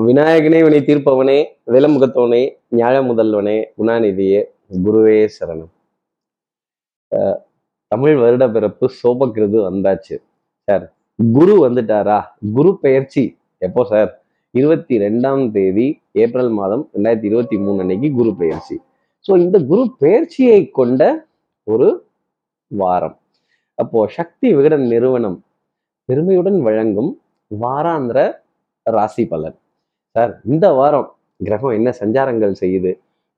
விநாயகனே வினை தீர்ப்பவனே விலமுகத்தவனே ஞாழ முதல்வனே குணாநிதியே குருவே சரணம். அஹ் தமிழ் வருட பிறப்பு சோபக்கிருது வந்தாச்சு. சார் குரு வந்துட்டாரா? குரு பெயர்ச்சி எப்போ சார்? இருபத்தி ரெண்டாம் தேதி ஏப்ரல் மாதம் ரெண்டாயிரத்தி இருபத்தி மூணு அன்னைக்கு குரு பெயர்ச்சி. ஸோ இந்த குரு பெயர்ச்சியை கொண்ட ஒரு வாரம். அப்போ சக்தி விகடன் நிறுவனம் பெருமையுடன் வழங்கும் வாராந்திர ராசி பலன். சார் இந்த வாரம் கிரகம் என்ன சஞ்சாரங்கள் செய்யுது?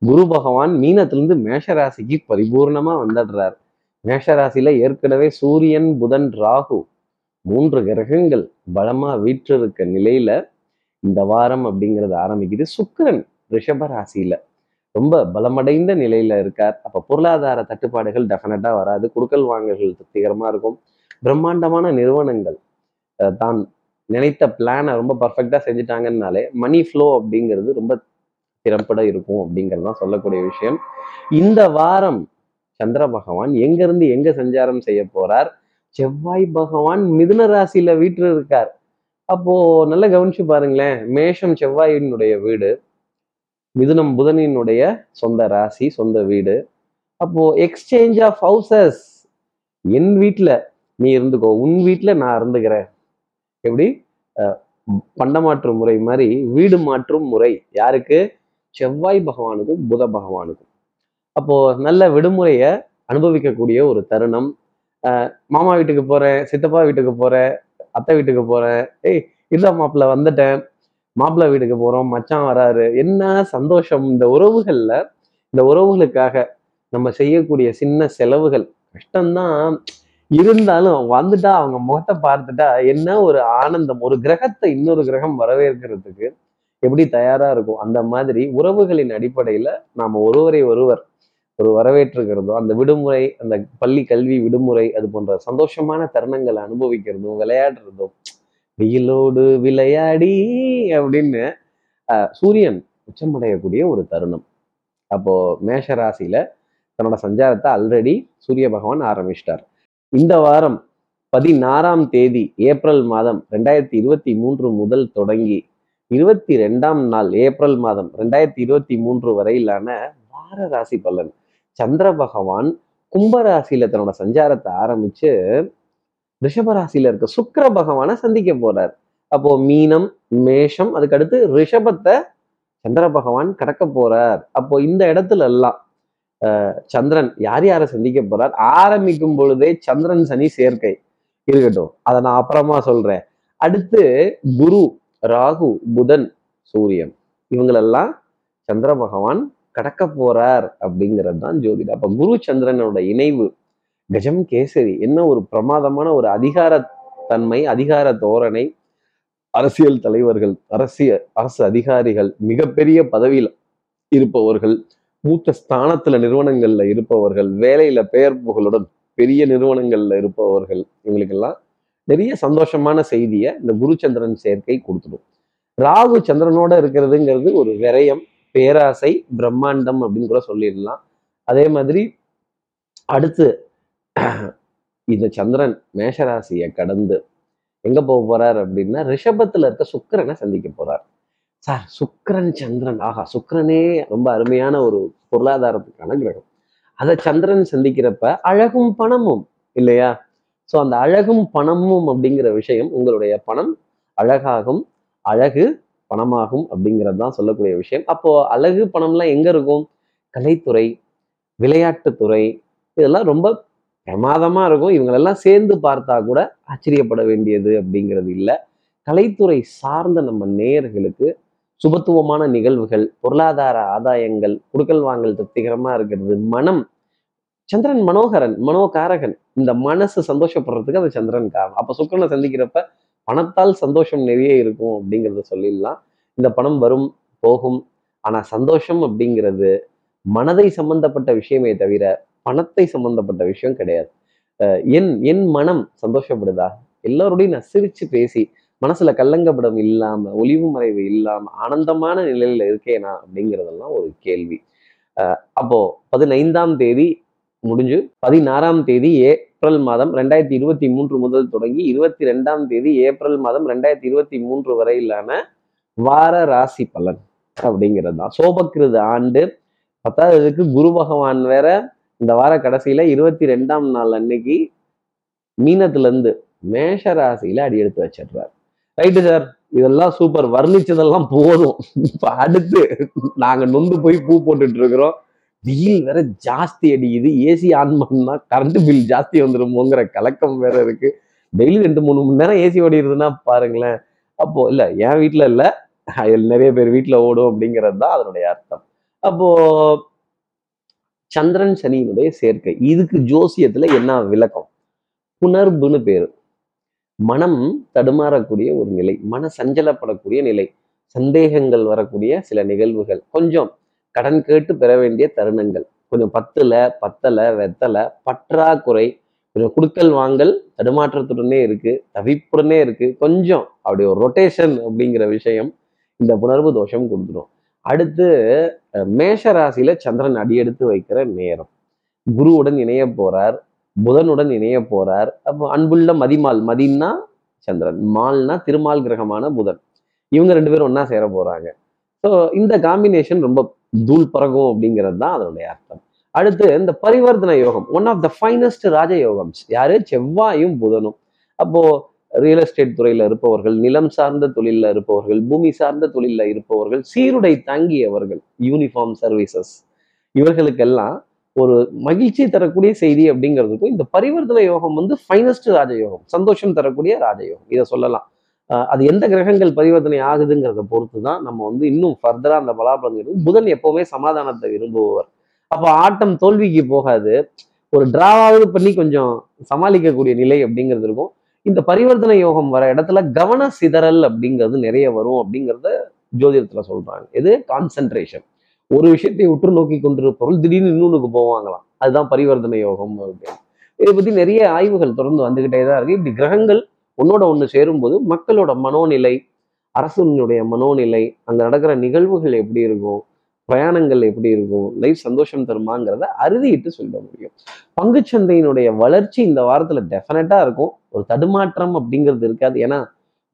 குரு பகவான் மீனத்திலிருந்து மேஷ ராசிக்கு வந்துடுறார். மேஷ ராசியில ஏற்கனவே சூரியன் புதன் ராகு மூன்று கிரகங்கள் பலமா வீற்றிருக்க நிலையில இந்த வாரம் அப்படிங்கிறது ஆரம்பிக்குது. சுக்ரன் ரிஷபராசியில ரொம்ப பலமடைந்த நிலையில இருக்கார். அப்ப பொருளாதார தட்டுப்பாடுகள் டெஃபினட்டாக வராது. குடுக்கல் வாங்கல்கள் திருப்திகரமாக இருக்கும். பிரம்மாண்டமான நிறுவனங்கள் தான் நினைத்த பிளானை ரொம்ப பர்ஃபெக்டாக செஞ்சுட்டாங்கன்னாலே மணி ஃப்ளோ அப்படிங்கிறது ரொம்ப திறம்பட இருக்கும் அப்படிங்கிறது தான் சொல்லக்கூடிய விஷயம். இந்த வாரம் சந்திர பகவான் எங்கேருந்து எங்கே சஞ்சாரம் செய்ய போகிறார் செவ்வாய் பகவான் மிதுன ராசியில் வீட்டில் இருக்கார். அப்போது நல்லா கவனிச்சு பாருங்களேன். மேஷம் செவ்வாயினுடைய வீடு மிதுனம் புதனினுடைய சொந்த ராசி சொந்த வீடு. அப்போது எக்ஸ்சேஞ்ச் ஆஃப் ஹவுசஸ் என் வீட்டில் நீ இருந்துக்கோ உன் வீட்டில் நான் இருந்துக்கிறேன். எப்படி? அஹ் பண்டமாற்று முறை மாதிரி வீடு மாற்றும் முறை. யாருக்கு? செவ்வாய் பகவானுக்கும் புத பகவானுக்கும். அப்போ நல்ல விடுமுறையை அனுபவிக்கக்கூடிய ஒரு தருணம். அஹ் மாமா வீட்டுக்கு போறேன் சித்தப்பா வீட்டுக்கு போறேன் அத்தை வீட்டுக்கு போறேன். ஏய் இல்ல மாப்பிள்ள வந்துட்டேன். மாப்பிள்ளை வீட்டுக்கு போறோம் மச்சான் வராரு. என்ன சந்தோஷம். இந்த உறவுகள்ல இந்த உறவுகளுக்காக நம்ம செய்யக்கூடிய சின்ன செலவுகள். கஷ்டம்தான். இருந்தாலும் வந்துட்டா அவங்க முகத்தை பார்த்துட்டா என்ன ஒரு ஆனந்தம்? ஒரு கிரகத்தை இன்னொரு கிரகம் வரவேற்கிறதுக்கு எப்படி தயாரா இருக்கும்? அந்த மாதிரி உறவுகளின் அடிப்படையில நாம ஒருவரை ஒருவர் ஒரு வரவேற்றுக்கிறதோ அந்த விடுமுறை அந்த பள்ளி கல்வி விடுமுறை அது போன்ற சந்தோஷமான தருணங்களை அனுபவிக்கிறதும் விளையாடுறதும் வெயிலோடு விளையாடி அப்படின்னு அஹ், சூரியன் உச்சமடையக்கூடிய ஒரு தருணம். அப்போ மேஷ ராசியில தன்னோட சஞ்சாரத்தை ஆல்ரெடி சூரிய பகவான் ஆரம்பிச்சிட்டார். இந்த வாரம் பதினாறாம் தேதி ஏப்ரல் மாதம் ரெண்டாயிரத்தி இருபத்தி மூன்று முதல் தொடங்கி இருபத்தி ரெண்டாம் நாள் ஏப்ரல் மாதம் ரெண்டாயிரத்தி இருபத்தி மூன்று வரையிலான வார ராசி பலன். சந்திர பகவான் கும்பராசியில தன்னோட சஞ்சாரத்தை ஆரம்பிச்சு ரிஷபராசியில இருக்க சுக்கர பகவானை சந்திக்க போறார். அப்போ மீனம் மேஷம் அதுக்கடுத்து ரிஷபத்தை சந்திர பகவான் கடக்க போறார். அப்போ இந்த இடத்துல எல்லாம் சந்திரன் யார் யாரை சந்திக்க போறார்? ஆரம்பிக்கும் பொழுதே சந்திரன் சனி சேர்க்கை இருக்கட்டும். அதை நான் அப்புறமா சொல்றேன். அடுத்து குரு ராகு புதன் சூரியன். இவங்களெல்லாம் சந்திர பகவான் கடக்க போறார் அப்படிங்கிறது தான் ஜோதிடம். அப்ப குரு சந்திரனோட இணைவு கஜம் கேசரி என்ன ஒரு பிரமாதமான ஒரு அதிகார தன்மை அதிகார தோரணை. அரசியல் தலைவர்கள் அரசியல் அரசு அதிகாரிகள் மிகப்பெரிய பதவியில் இருப்பவர்கள் மூத்த ஸ்தானத்துல நிறுவனங்கள்ல இருப்பவர்கள் வேலையில பெயர் புகழுடன் பெரிய நிறுவனங்கள்ல இருப்பவர்கள் இவங்களுக்கெல்லாம் நிறைய சந்தோஷமான செய்தியை இந்த குருச்சந்திரன் சேர்க்கை கொடுத்துடும். ராகு சந்திரனோட இருக்கிறதுங்கிறது ஒரு விரயம் பேராசை பிரம்மாண்டம் அப்படின்னு கூட சொல்லிடலாம். அதே மாதிரி அடுத்து இந்த சந்திரன் மேஷராசியை கடந்து எங்க போக போறார் அப்படின்னா ரிஷபத்துல இருக்க சுக்கிரனை சந்திக்க போறார். சார் சுக்கரன் சந்திரன். ஆஹா சுக்கரனே ரொம்ப அருமையான ஒரு பொருளாதாரத்துக்கான கிரகம். அதை சந்திரன் சந்திக்கிறப்ப அழகும் பணமும் இல்லையா? ஸோ அந்த அழகும் பணமும் அப்படிங்கிற விஷயம் உங்களுடைய பணம் அழகாகும் அழகு பணமாகும் அப்படிங்கிறது தான் சொல்லக்கூடிய விஷயம். அப்போ அழகு பணம்லாம் எங்க இருக்கும்? கலைத்துறை விளையாட்டுத்துறை இதெல்லாம் ரொம்ப பிரமாதமா இருக்கும். இவங்களெல்லாம் சேர்ந்து பார்த்தா கூட ஆச்சரியப்பட வேண்டியது அப்படிங்கிறது இல்லை. கலைத்துறை சார்ந்த நம்ம நேயர்களுக்கு சுபத்துவமான நிகழ்வுகள் பொருளாதார ஆதாயங்கள் குடுக்கல் வாங்கல் திருப்திகரமா இருக்கிறது. மனம் சந்திரன் மனோகரன் மனோகாரகன் இந்த மனசு சந்தோஷப்படுறதுக்கு அந்த சந்திரன் காரணம். அப்ப சுக்கரனை சந்திக்கிறப்ப பணத்தால் சந்தோஷம் நிறைய இருக்கும் அப்படிங்கிறத சொல்லிடலாம். இந்த பணம் வரும் போகும். ஆனா சந்தோஷம் அப்படிங்கிறது மனதை சம்பந்தப்பட்ட விஷயமே தவிர பணத்தை சம்பந்தப்பட்ட விஷயம் கிடையாது. அஹ் என் என் மனம் சந்தோஷப்படுதா? எல்லோருடையும் நான் சிரிச்சு பேசி மனசுல கல்லங்கப்படம் இல்லாம ஒளிவு மறைவு இல்லாம ஆனந்தமான நிலையில இருக்கேனா அப்படிங்கிறதெல்லாம் ஒரு கேள்வி. அஹ் அப்போ பதினைந்தாம் தேதி முடிஞ்சு பதினாறாம் தேதி ஏப்ரல் மாதம் ரெண்டாயிரத்தி இருபத்தி மூன்று முதல் தொடங்கி இருபத்தி ரெண்டாம் தேதி ஏப்ரல் மாதம் ரெண்டாயிரத்தி இருபத்தி மூன்று வரையிலான வார ராசி பலன் அப்படிங்கிறது தான். சோபக்கிருது ஆண்டு பத்தாவதுக்கு குரு பகவான் வேற இந்த வார கடைசியில இருபத்தி ரெண்டாம் நாள் அன்னைக்கு மீனத்துல இருந்து மேஷ ராசியில அடி எடுத்து வச்சிடுறாரு. ரைட்டு சார் இதெல்லாம் சூப்பர் வர்ணிச்சதெல்லாம் போதும். இப்போ அடுத்து நாங்க நொந்து போய் பூ போட்டுட்டு இருக்கிறோம் வெயில் வேற ஜாஸ்தி அடிக்குது ஏசி ஆன் பண்ணா கரண்ட் பில் ஜாஸ்தி வந்துருமோங்கிற கலக்கம் வேற இருக்கு. டெய்லி ரெண்டு மூணு மணி நேரம் ஏசி ஓடிடுதுன்னா பாருங்களேன். அப்போ இல்ல என் வீட்ல இல்ல. நிறைய பேர் வீட்ல ஓடும் அப்படிங்கிறது தான் அதனுடைய அர்த்தம். அப்போ சந்திரன் சனியினுடைய சேர்க்கை. இதுக்கு ஜோசியத்துல என்ன விளக்கம்? புனர்புன்னு பேரு. மனம் தடுமாறக்கூடிய ஒரு நிலை மன சஞ்சலப்படக்கூடிய நிலை சந்தேகங்கள் வரக்கூடிய சில நிகழ்வுகள். கொஞ்சம் கடன் கேட்டு பெற வேண்டிய தருணங்கள். கொஞ்சம் பத்துல பத்தல வெத்தல பற்றாக்குறை கொஞ்சம் குடுக்கல் வாங்கல் தடுமாற்றத்துடனே இருக்கு தவிப்புடனே இருக்கு. கொஞ்சம் அப்படி ஒரு ரொட்டேஷன் அப்படிங்கிற விஷயம் இந்த புணர்வு தோஷம் கொடுத்துரும். அடுத்து மேஷ ராசியில சந்திரன் அடியெடுத்து வைக்கிற நேரம். குருவுடன் இணைய போறார். புதனுடன் இணைய போறார். அப்போ அன்புள்ள மதிமால் மதின்னா சந்திரன் மால்னா திருமால் கிரகமான புதன். இவங்க ரெண்டு பேரும் ஒன்னா சேர போறாங்க. ஸோ இந்த காம்பினேஷன் ரொம்ப தூள் பறக்கும் அப்படிங்கிறது தான் அதனுடைய அர்த்தம். அடுத்து இந்த பரிவர்த்தன யோகம் ஒன் ஆஃப் த ஃபைனஸ்ட் ராஜ யோகம்ஸ். யாரு? செவ்வாயும் புதனும். அப்போ ரியல் எஸ்டேட் துறையில இருப்பவர்கள் நிலம் சார்ந்த தொழிலில் இருப்பவர்கள் பூமி சார்ந்த தொழிலில் இருப்பவர்கள் சீருடை தாங்கியவர்கள் யூனிஃபார்ம் சர்வீசஸ் இவர்களுக்கெல்லாம் ஒரு மகிழ்ச்சி தரக்கூடிய செய்தி அப்படிங்கிறதுக்கும் இந்த பரிவர்த்தனை யோகம் வந்து ஃபைனஸ்ட் ராஜயோகம் சந்தோஷம் தரக்கூடிய ராஜயோகம். இதை சொல்லலாம். அது எந்த கிரகங்கள் பரிவர்த்தனை ஆகுதுங்கிறத பொறுத்து தான் நம்ம வந்து இன்னும் ஃபர்தரா அந்த பலாபலங்கள் புதன் எப்போவுமே சமாதானத்தை விரும்புபவர். அப்போ ஆட்டம் தோல்விக்கு போகாது. ஒரு டிராவாவது பண்ணி கொஞ்சம் சமாளிக்கக்கூடிய நிலை அப்படிங்கிறது இருக்கும். இந்த பரிவர்த்தனை யோகம் வர இடத்துல கவன சிதறல் அப்படிங்கிறது நிறைய வரும் அப்படிங்கிறத ஜோதிடத்துல சொல்றாங்க. இது கான்சென்ட்ரேஷன் ஒரு விஷயத்தை உற்று நோக்கி கொண்டிருப்பவர்கள் திடீர்னு இன்னொன்றுக்கு போவாங்களாம். அதுதான் பரிவர்த்தனை யோகம் அப்படின்னு இதை பத்தி நிறைய ஆய்வுகள் தொடர்ந்து வந்துகிட்டே தான் இருக்கு. இப்படி கிரகங்கள் ஒன்னோட ஒன்று சேரும்போது மக்களோட மனோநிலை அரசனுடைய மனோநிலை அங்க நடக்கிற நிகழ்வுகள் எப்படி இருக்கும் பிரயாணங்கள் எப்படி இருக்கும் லைஃப் சந்தோஷம் தருமாங்கிறத அறுதிட்டு சொல்ல முடியும். பங்குச்சந்தையினுடைய வளர்ச்சி இந்த வாரத்துல டெஃபினட்டாக இருக்கும். ஒரு தடுமாற்றம் அப்படிங்கிறது இருக்காது. ஏன்னா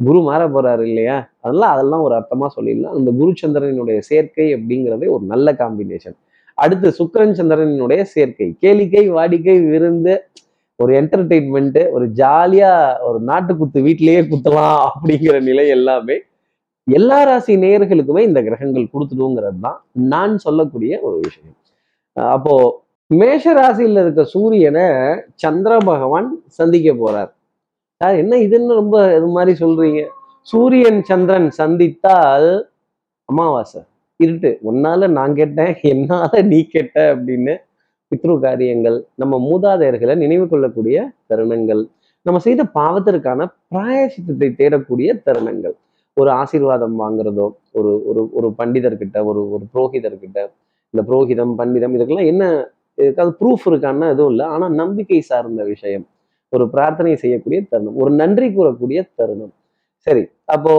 குரு மாற போறாரு இல்லையா? அதெல்லாம் அதெல்லாம் ஒரு அர்த்தமா சொல்லிடலாம். அந்த குரு சந்திரனுடைய சேர்க்கை அப்படிங்கிறதே ஒரு நல்ல காம்பினேஷன் அடுத்து சுக்கரன் சந்திரனுடைய சேர்க்கை. கேளிக்கை வாடிக்கை விருந்து ஒரு என்டர்டெயின்மெண்ட்டு ஒரு ஜாலியா ஒரு நாட்டு குத்து வீட்டிலேயே குத்தலாம் அப்படிங்கிற நிலை எல்லாமே எல்லா ராசி நேயர்களுக்குமே இந்த கிரகங்கள் கொடுத்துடுங்கிறது தான் நான் சொல்லக்கூடிய ஒரு விஷயம். அப்போ மேஷ ராசியில இருக்க சூரியனை சந்திர பகவான் சந்திக்க போறார். சார் என்ன இதுன்னு ரொம்ப இது மாதிரி சொல்றீங்க. சூரியன் சந்திரன் சந்தித்தால் அமாவாசை. இருட்டு. உன்னால நான் கேட்டேன் என்னால நீ கேட்ட அப்படின்னு பித்ரு காரியங்கள் நம்ம மூதாதையர்களை நினைவு கொள்ளக்கூடிய தருணங்கள் நம்ம செய்த பாவத்திற்கான பிராயசித்தத்தை தேடக்கூடிய தருணங்கள். ஒரு ஆசீர்வாதம் வாங்குறதோ ஒரு ஒரு ஒரு பண்டிதர்கிட்ட ஒரு ஒரு புரோகிதர்கிட்ட இந்த புரோகிதம் பண்டிதம் இதுக்கெல்லாம் என்ன இதுக்காவது ப்ரூஃப் இருக்கான்னா எதுவும் இல்லை. ஆனால் நம்பிக்கை சார்ந்த விஷயம். ஒரு பிரார்த்தனை செய்யக்கூடிய தருணம் ஒரு நன்றி கூறக்கூடிய தருணம். சரி அப்போ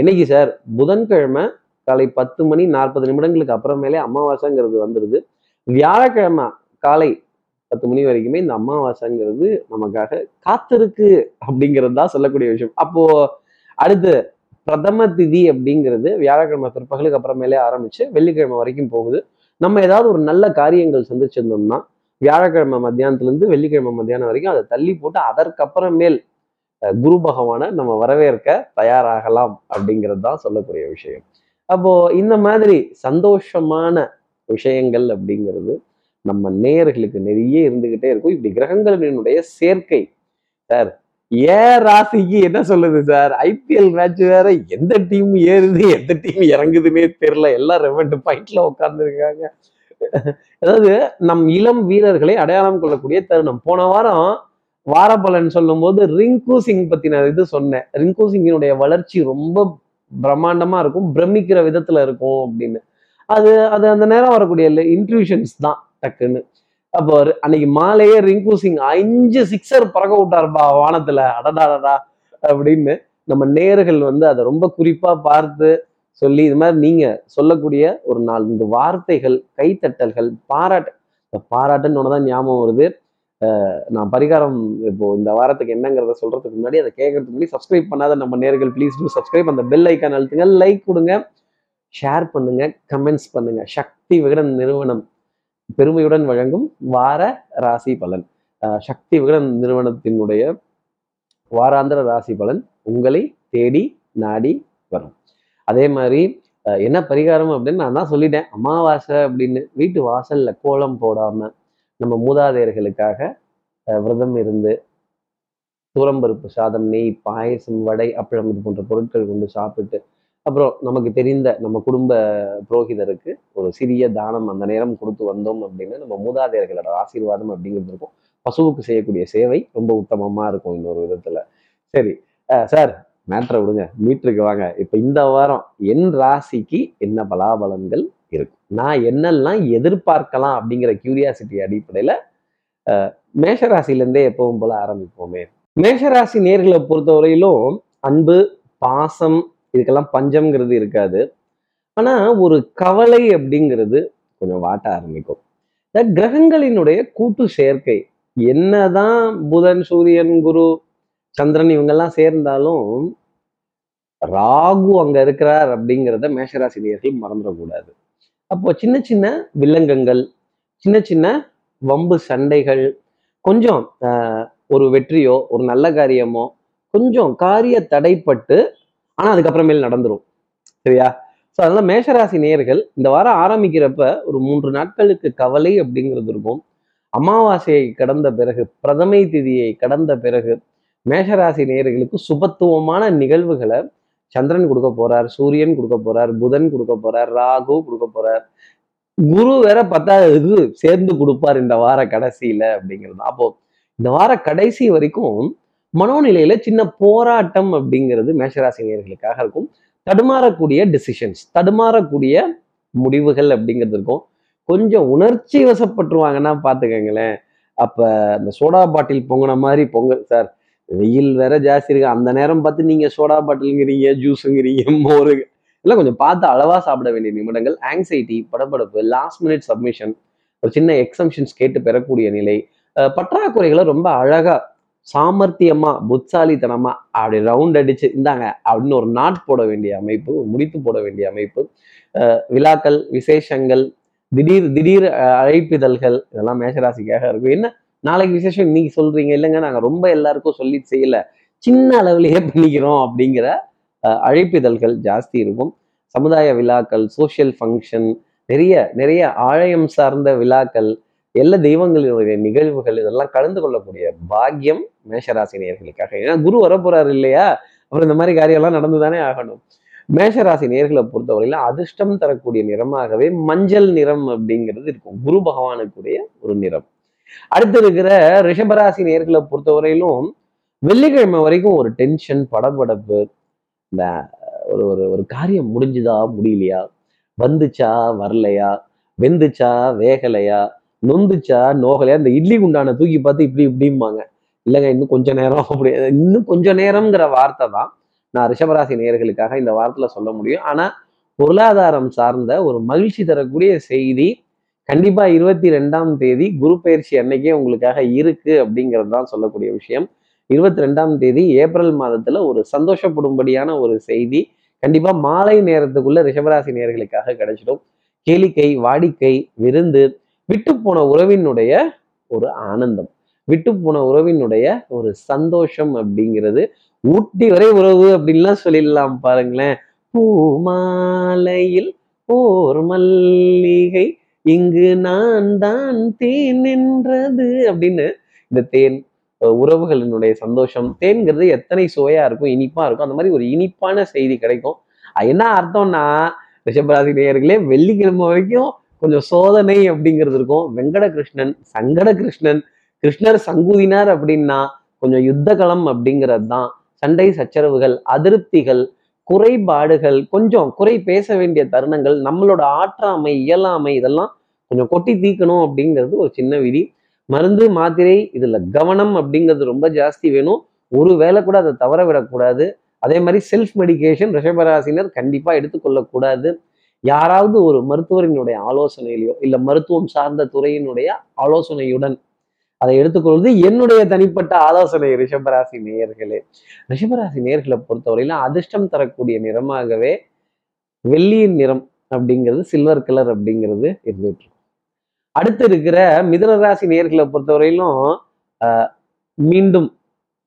என்னைக்கு சார் புதன்கிழமை காலை பத்து மணி நாற்பது நிமிடங்களுக்கு அப்புறமேலே அமாவாசைங்கிறது வந்துடுது வியாழக்கிழமை காலை பத்து மணி வரைக்குமே இந்த அமாவாசைங்கிறது நமக்காக காத்திருக்கு அப்படிங்கிறது தான் சொல்லக்கூடிய விஷயம். அப்போ அடுத்து பிரதம திதி அப்படிங்கிறது வியாழக்கிழமை பிற்பகலுக்கு அப்புறமேலே ஆரம்பிச்சு வெள்ளிக்கிழமை வரைக்கும் போகுது. நம்ம ஏதாவது ஒரு நல்ல காரியங்கள் சந்திச்சிருந்தோம்னா வியாழக்கிழமை மத்தியானத்துல இருந்து வெள்ளிக்கிழமை மத்தியானம் வரைக்கும் அதை தள்ளி போட்டு அதற்கப்புறமேல் குரு பகவானை நம்ம வரவேற்க தயாராகலாம் அப்படிங்கிறது தான் சொல்லக்கூடிய விஷயம். அப்போ இந்த மாதிரி சந்தோஷமான விஷயங்கள் அப்படிங்கிறது நம்ம நேயர்களுக்கு நிறைய இருந்துகிட்டே இருக்கும். இப்படி கிரகங்களினுடைய சேர்க்கை சார் ஏன் ராசிக்கு என்ன சொல்லுது சார்? ஐபிஎல் மேட்ச் வேற எந்த டீம் ஏறுது எந்த டீம் இறங்குதுன்னே தெரியல. எல்லாம் ரெவெண்ட் பாயிண்ட்ல உட்கார்ந்துருக்காங்க. அதாவது நம் இளம் வீரர்களை அடையாளம் கொள்ளக்கூடிய தருணம். போன வாரம் வாரப்பலன் சொல்லும்போது ரிங்கு சிங் பத்தி நான் இது சொன்னேன். ரிங்கு சிங்கினுடைய வளர்ச்சி ரொம்ப பிரம்மாண்டமா இருக்கும் பிரமிக்கிற விதத்துல இருக்கும் அப்படின்னு. அது அது அந்த நேரம் வரக்கூடிய இன்ட்ரியூஷன்ஸ் தான் டக்குன்னு. அப்போ அன்னைக்கு மாலையே ரிங்கு சிங் அஞ்சு சிக்ஸர் பறக்க விட்டாருப்பா வானத்துல. அடடாடா அப்படின்னு நம்ம நேர்கள் வந்து அதை ரொம்ப குறிப்பா பார்த்து சொல்லி இது மாதிரி நீங்க சொல்லக்கூடிய ஒரு நாள் இந்த வார்த்தைகள் கைத்தட்டல்கள் பாராட்டு இந்த பாராட்டுன்னு ஒன்று தான் ஞாபகம் வருது. நான் பரிகாரம் இப்போ இந்த வாரத்துக்கு என்னங்கிறத சொல்றதுக்கு முன்னாடி அதை கேட்கறதுக்கு முன்னாடி சப்ஸ்கிரைப் பண்ணாத நம்ம நேர்கள் ப்ளீஸ் டூ சப்ஸ்கிரைப் அந்த பெல் ஐக்கான் அழுத்துங்க லைக் கொடுங்க ஷேர் பண்ணுங்க கமெண்ட்ஸ் பண்ணுங்க. சக்தி விகடன் நிறுவனம் பெருமையுடன் வழங்கும் வார ராசி பலன். சக்தி விகடன் நிறுவனத்தினுடைய வாராந்திர ராசி பலன் உங்களை தேடி நாடி வரும். அதே மாதிரி என்ன பரிகாரம் அப்படின்னு நான் தான் சொல்லிட்டேன். அமாவாசை அப்படின்னு வீட்டு வாசல்ல கோலம் போடாம நம்ம மூதாதையர்களுக்காக விரதம் இருந்து தூரம்பருப்பு சாதம் நெய் பாயசம் வடை அப்பளம் இது போன்ற பொருட்கள் கொண்டு சாப்பிட்டு அப்புறம் நமக்கு தெரிந்த நம்ம குடும்ப புரோகிதருக்கு ஒரு சிறிய தானம் அந்த நேரம் கொடுத்து வந்தோம் அப்படின்னு நம்ம மூதாதையர்களோட ஆசீர்வாதம் அப்படிங்கிறது இருக்கும். பசுவுக்கு செய்யக்கூடிய சேவை ரொம்ப உத்தமமா இருக்கும் இன்னொரு விதத்துல. சரி சார் மேட்ரை விடுங்க. மீட்டருக்கு வாங்க. இப்போ இந்த வாரம் என் ராசிக்கு என்ன பலாபலன்கள் இருக்கும் நான் என்னெல்லாம் எதிர்பார்க்கலாம் அப்படிங்கிற கியூரியாசிட்டி அடிப்படையில மேஷராசிலேருந்தே எப்பவும் போல ஆரம்பிப்போமே. மேஷராசி நேர்களை பொறுத்தவரையிலும் அன்பு பாசம் இதுக்கெல்லாம் பஞ்சம்ங்கிறது இருக்காது. ஆனா ஒரு கவலை அப்படிங்கிறது கொஞ்சம் வாட்ட ஆரம்பிக்கும். கிரகங்களினுடைய கூட்டு சேர்க்கை. என்னதான் புதன் சூரியன் குரு சந்திரன் இவங்கெல்லாம் சேர்ந்தாலும் ராகு அங்க இருக்கிறார் அப்படிங்கிறத மேஷராசினியர்கள் மறந்துடக்கூடாது. அப்போ சின்ன சின்ன வில்லங்கங்கள் சின்ன சின்ன வம்பு சண்டைகள் கொஞ்சம் ஒரு வெற்றியோ ஒரு நல்ல காரியமோ கொஞ்சம் காரிய தடைப்பட்டு ஆனா அதுக்கப்புறமேல் நடந்துரும். சரியா? ஸோ அதனால மேஷராசி நேர்கள் இந்த வாரம் ஆரம்பிக்கிறப்ப ஒரு மூன்று நாட்களுக்கு கவலை அப்படிங்கிறது இருக்கும். அமாவாசையை கடந்த பிறகு பிரதமை திதியை கடந்த பிறகு மேஷராசி நேயர்களுக்கு சுபத்துவமான நிகழ்வுகளை சந்திரன் கொடுக்க போறார் சூரியன் கொடுக்க போறார் புதன் கொடுக்க போறார் ராகு கொடுக்க போறார். குரு வேற பத்தாவது சேர்ந்து கொடுப்பார் இந்த வார கடைசியில அப்படிங்கிறது. அப்போ இந்த வார கடைசி வரைக்கும் மனோநிலையில சின்ன போராட்டம் அப்படிங்கிறது மேஷராசினியர்களுக்காக இருக்கும். தடுமாறக்கூடிய டிசிஷன்ஸ் தடுமாறக்கூடிய முடிவுகள் அப்படிங்கிறது இருக்கும். கொஞ்சம் உணர்ச்சி வசப்பட்டுருவாங்கன்னா பார்த்துக்கங்களேன். அப்ப அந்த சோடா பாட்டில் பொங்கின மாதிரி பொங்கல் சார். வெயில் வேற ஜாஸ்தி இருக்கு. அந்த நேரம் பார்த்து நீங்க சோடா பாட்டிலுங்கிறீங்க ஜூஸுங்கிறீங்க மோரு. எல்லாம் கொஞ்சம் பார்த்து அளவா சாப்பிட வேண்டிய நிமிடங்கள். ஆங்ஸைட்டி படப்படப்பு லாஸ்ட் மினிட் சப்மிஷன் ஒரு சின்ன எக்ஸம்ஷன்ஸ் கேட்டு பெறக்கூடிய நிலை. பற்றாக்குறைகளை ரொம்ப அழகா சாமர்த்தியமா புத்தாலித்தனமா அப்படி ரவுண்ட் அடிச்சு இந்தாங்க அப்படின்னு ஒரு நாட் போட வேண்டிய அமைப்பு ஒரு முடித்து போட வேண்டிய அமைப்பு. விழாக்கள் விசேஷங்கள் திடீர் திடீர் அழைப்பிதழ்கள் இதெல்லாம் மேஷராசிக்காக இருக்கும். என்ன நாளைக்கு விசேஷம் இன்னைக்கு சொல்றீங்க. இல்லைங்க நாங்க ரொம்ப எல்லாருக்கும் சொல்லி செய்யல. சின்ன அளவுலயே பண்ணிக்கிறோம் அப்படிங்கிற அழைப்பிதழ்கள் ஜாஸ்தி இருக்கும். சமுதாய விழாக்கள் சோசியல் ஃபங்க்ஷன் நிறைய நிறைய ஆழயம் சார்ந்த விழாக்கள் எல்லா தெய்வங்களினுடைய நிகழ்வுகள் இதெல்லாம் கலந்து கொள்ளக்கூடிய பாக்கியம் மேஷராசி ஏன்னா குரு வரப்போறாரு இல்லையா? அப்புறம் இந்த மாதிரி காரியம்லாம் நடந்துதானே ஆகணும். மேஷராசி நேர்களை பொறுத்தவரையில அதிர்ஷ்டம் தரக்கூடிய நிறமாகவே மஞ்சள் நிறம் அப்படிங்கிறது இருக்கும். குரு பகவானுக்குரிய ஒரு நிறம். அடுத்து இருக்கிற ரிஷபராசி நேர்களை பொறுத்தவரையிலும் வெள்ளிக்கிழமை வரைக்கும் ஒரு டென்ஷன் படபடப்பு இந்த ஒரு ஒரு ஒரு காரியம் முடிஞ்சுதா முடியலையா? வந்துச்சா வரலையா? வெந்துச்சா வேகலையா? நொந்துச்சா நோகலையா? இந்த இட்லி குண்டான தூக்கி பார்த்து இப்படி இப்படிம்பாங்க. இல்லைங்க இன்னும் கொஞ்ச நேரம் அப்படி இன்னும் கொஞ்ச நேரம்ங்கிற வார்த்தை தான் நான் ரிஷபராசி நேர்களுக்காக இந்த வாரத்தில் சொல்ல முடியும். ஆனா பொருளாதாரம் சார்ந்த ஒரு மகிழ்ச்சி தரக்கூடிய செய்தி கண்டிப்பா இருபத்தி ரெண்டாம் தேதி குரு பயிற்சி அன்னைக்கே உங்களுக்காக இருக்கு அப்படிங்கிறது தான் சொல்லக்கூடிய விஷயம். இருபத்தி ரெண்டாம் தேதி ஏப்ரல் மாதத்துல ஒரு சந்தோஷப்படும்படியான ஒரு செய்தி. கண்டிப்பா மாலை நேரத்துக்குள்ள ரிஷபராசி நேர்களுக்காக கிடைச்சிடும். கேளிக்கை வாடிக்கை விருந்து விட்டு போன உறவினுடைய ஒரு ஆனந்தம். விட்டு போன உறவினுடைய ஒரு சந்தோஷம் அப்படிங்கிறது. ஊட்டி வரை உறவு அப்படின்லாம் சொல்லிடலாம் பாருங்களேன். பூமாலையில் ஓர் மல்லிகை இங்கு நான் தான் தேன் நின்றது அப்படின்னு இந்த தேன் உறவுகளினுடைய சந்தோஷம் தேன்கிறது எத்தனை சுவையா இருக்கும் இனிப்பா இருக்கும் அந்த மாதிரி ஒரு இனிப்பான செய்தி கிடைக்கும். என்ன அர்த்தம்னா ரிஷபராசி நேயர்களே வெள்ளிக்கிழமை வரைக்கும் கொஞ்சம் சோதனை அப்படிங்கிறது இருக்கும். வெங்கட கிருஷ்ணன் சங்கட கிருஷ்ணன் கிருஷ்ணர் சங்குதினார் அப்படின்னா கொஞ்சம் யுத்த களம் அப்படிங்கிறது தான் சண்டை சச்சரவுகள் அதிருப்திகள் குறைபாடுகள் கொஞ்சம் குறை பேச வேண்டிய தருணங்கள் நம்மளோட ஆற்றாமை இயலாமை இதெல்லாம் கொஞ்சம் கொட்டி தீக்கணும் அப்படிங்கிறது ஒரு சின்ன விதி. மருந்து மாத்திரை இதில் கவனம் அப்படிங்கிறது ரொம்ப ஜாஸ்தி வேணும். ஒரு வேலை கூட அதை தவற விடக்கூடாது. அதே மாதிரி செல்ஃப் மெடிக்கேஷன் ரிஷபராசினர் கண்டிப்பாக எடுத்துக்கொள்ளக்கூடாது. யாராவது ஒரு மருத்துவரினுடைய ஆலோசனையிலையோ இல்லை மருத்துவம் சார்ந்த துறையினுடைய ஆலோசனையுடன் அதை எடுத்துக்கொள்வது என்னுடைய தனிப்பட்ட ஆலோசனை ரிஷபராசி நேயர்களே. ரிஷபராசி நேயர்களை பொறுத்தவரையில அதிர்ஷ்டம் தரக்கூடிய நிறமாகவே வெள்ளியின் நிறம் அப்படிங்கிறது சில்வர் கலர் அப்படிங்கிறது இருந்துட்டு இருக்கும் அடுத்து இருக்கிற மிதனராசி நேர்களை பொறுத்தவரையிலும் ஆஹ், மீண்டும்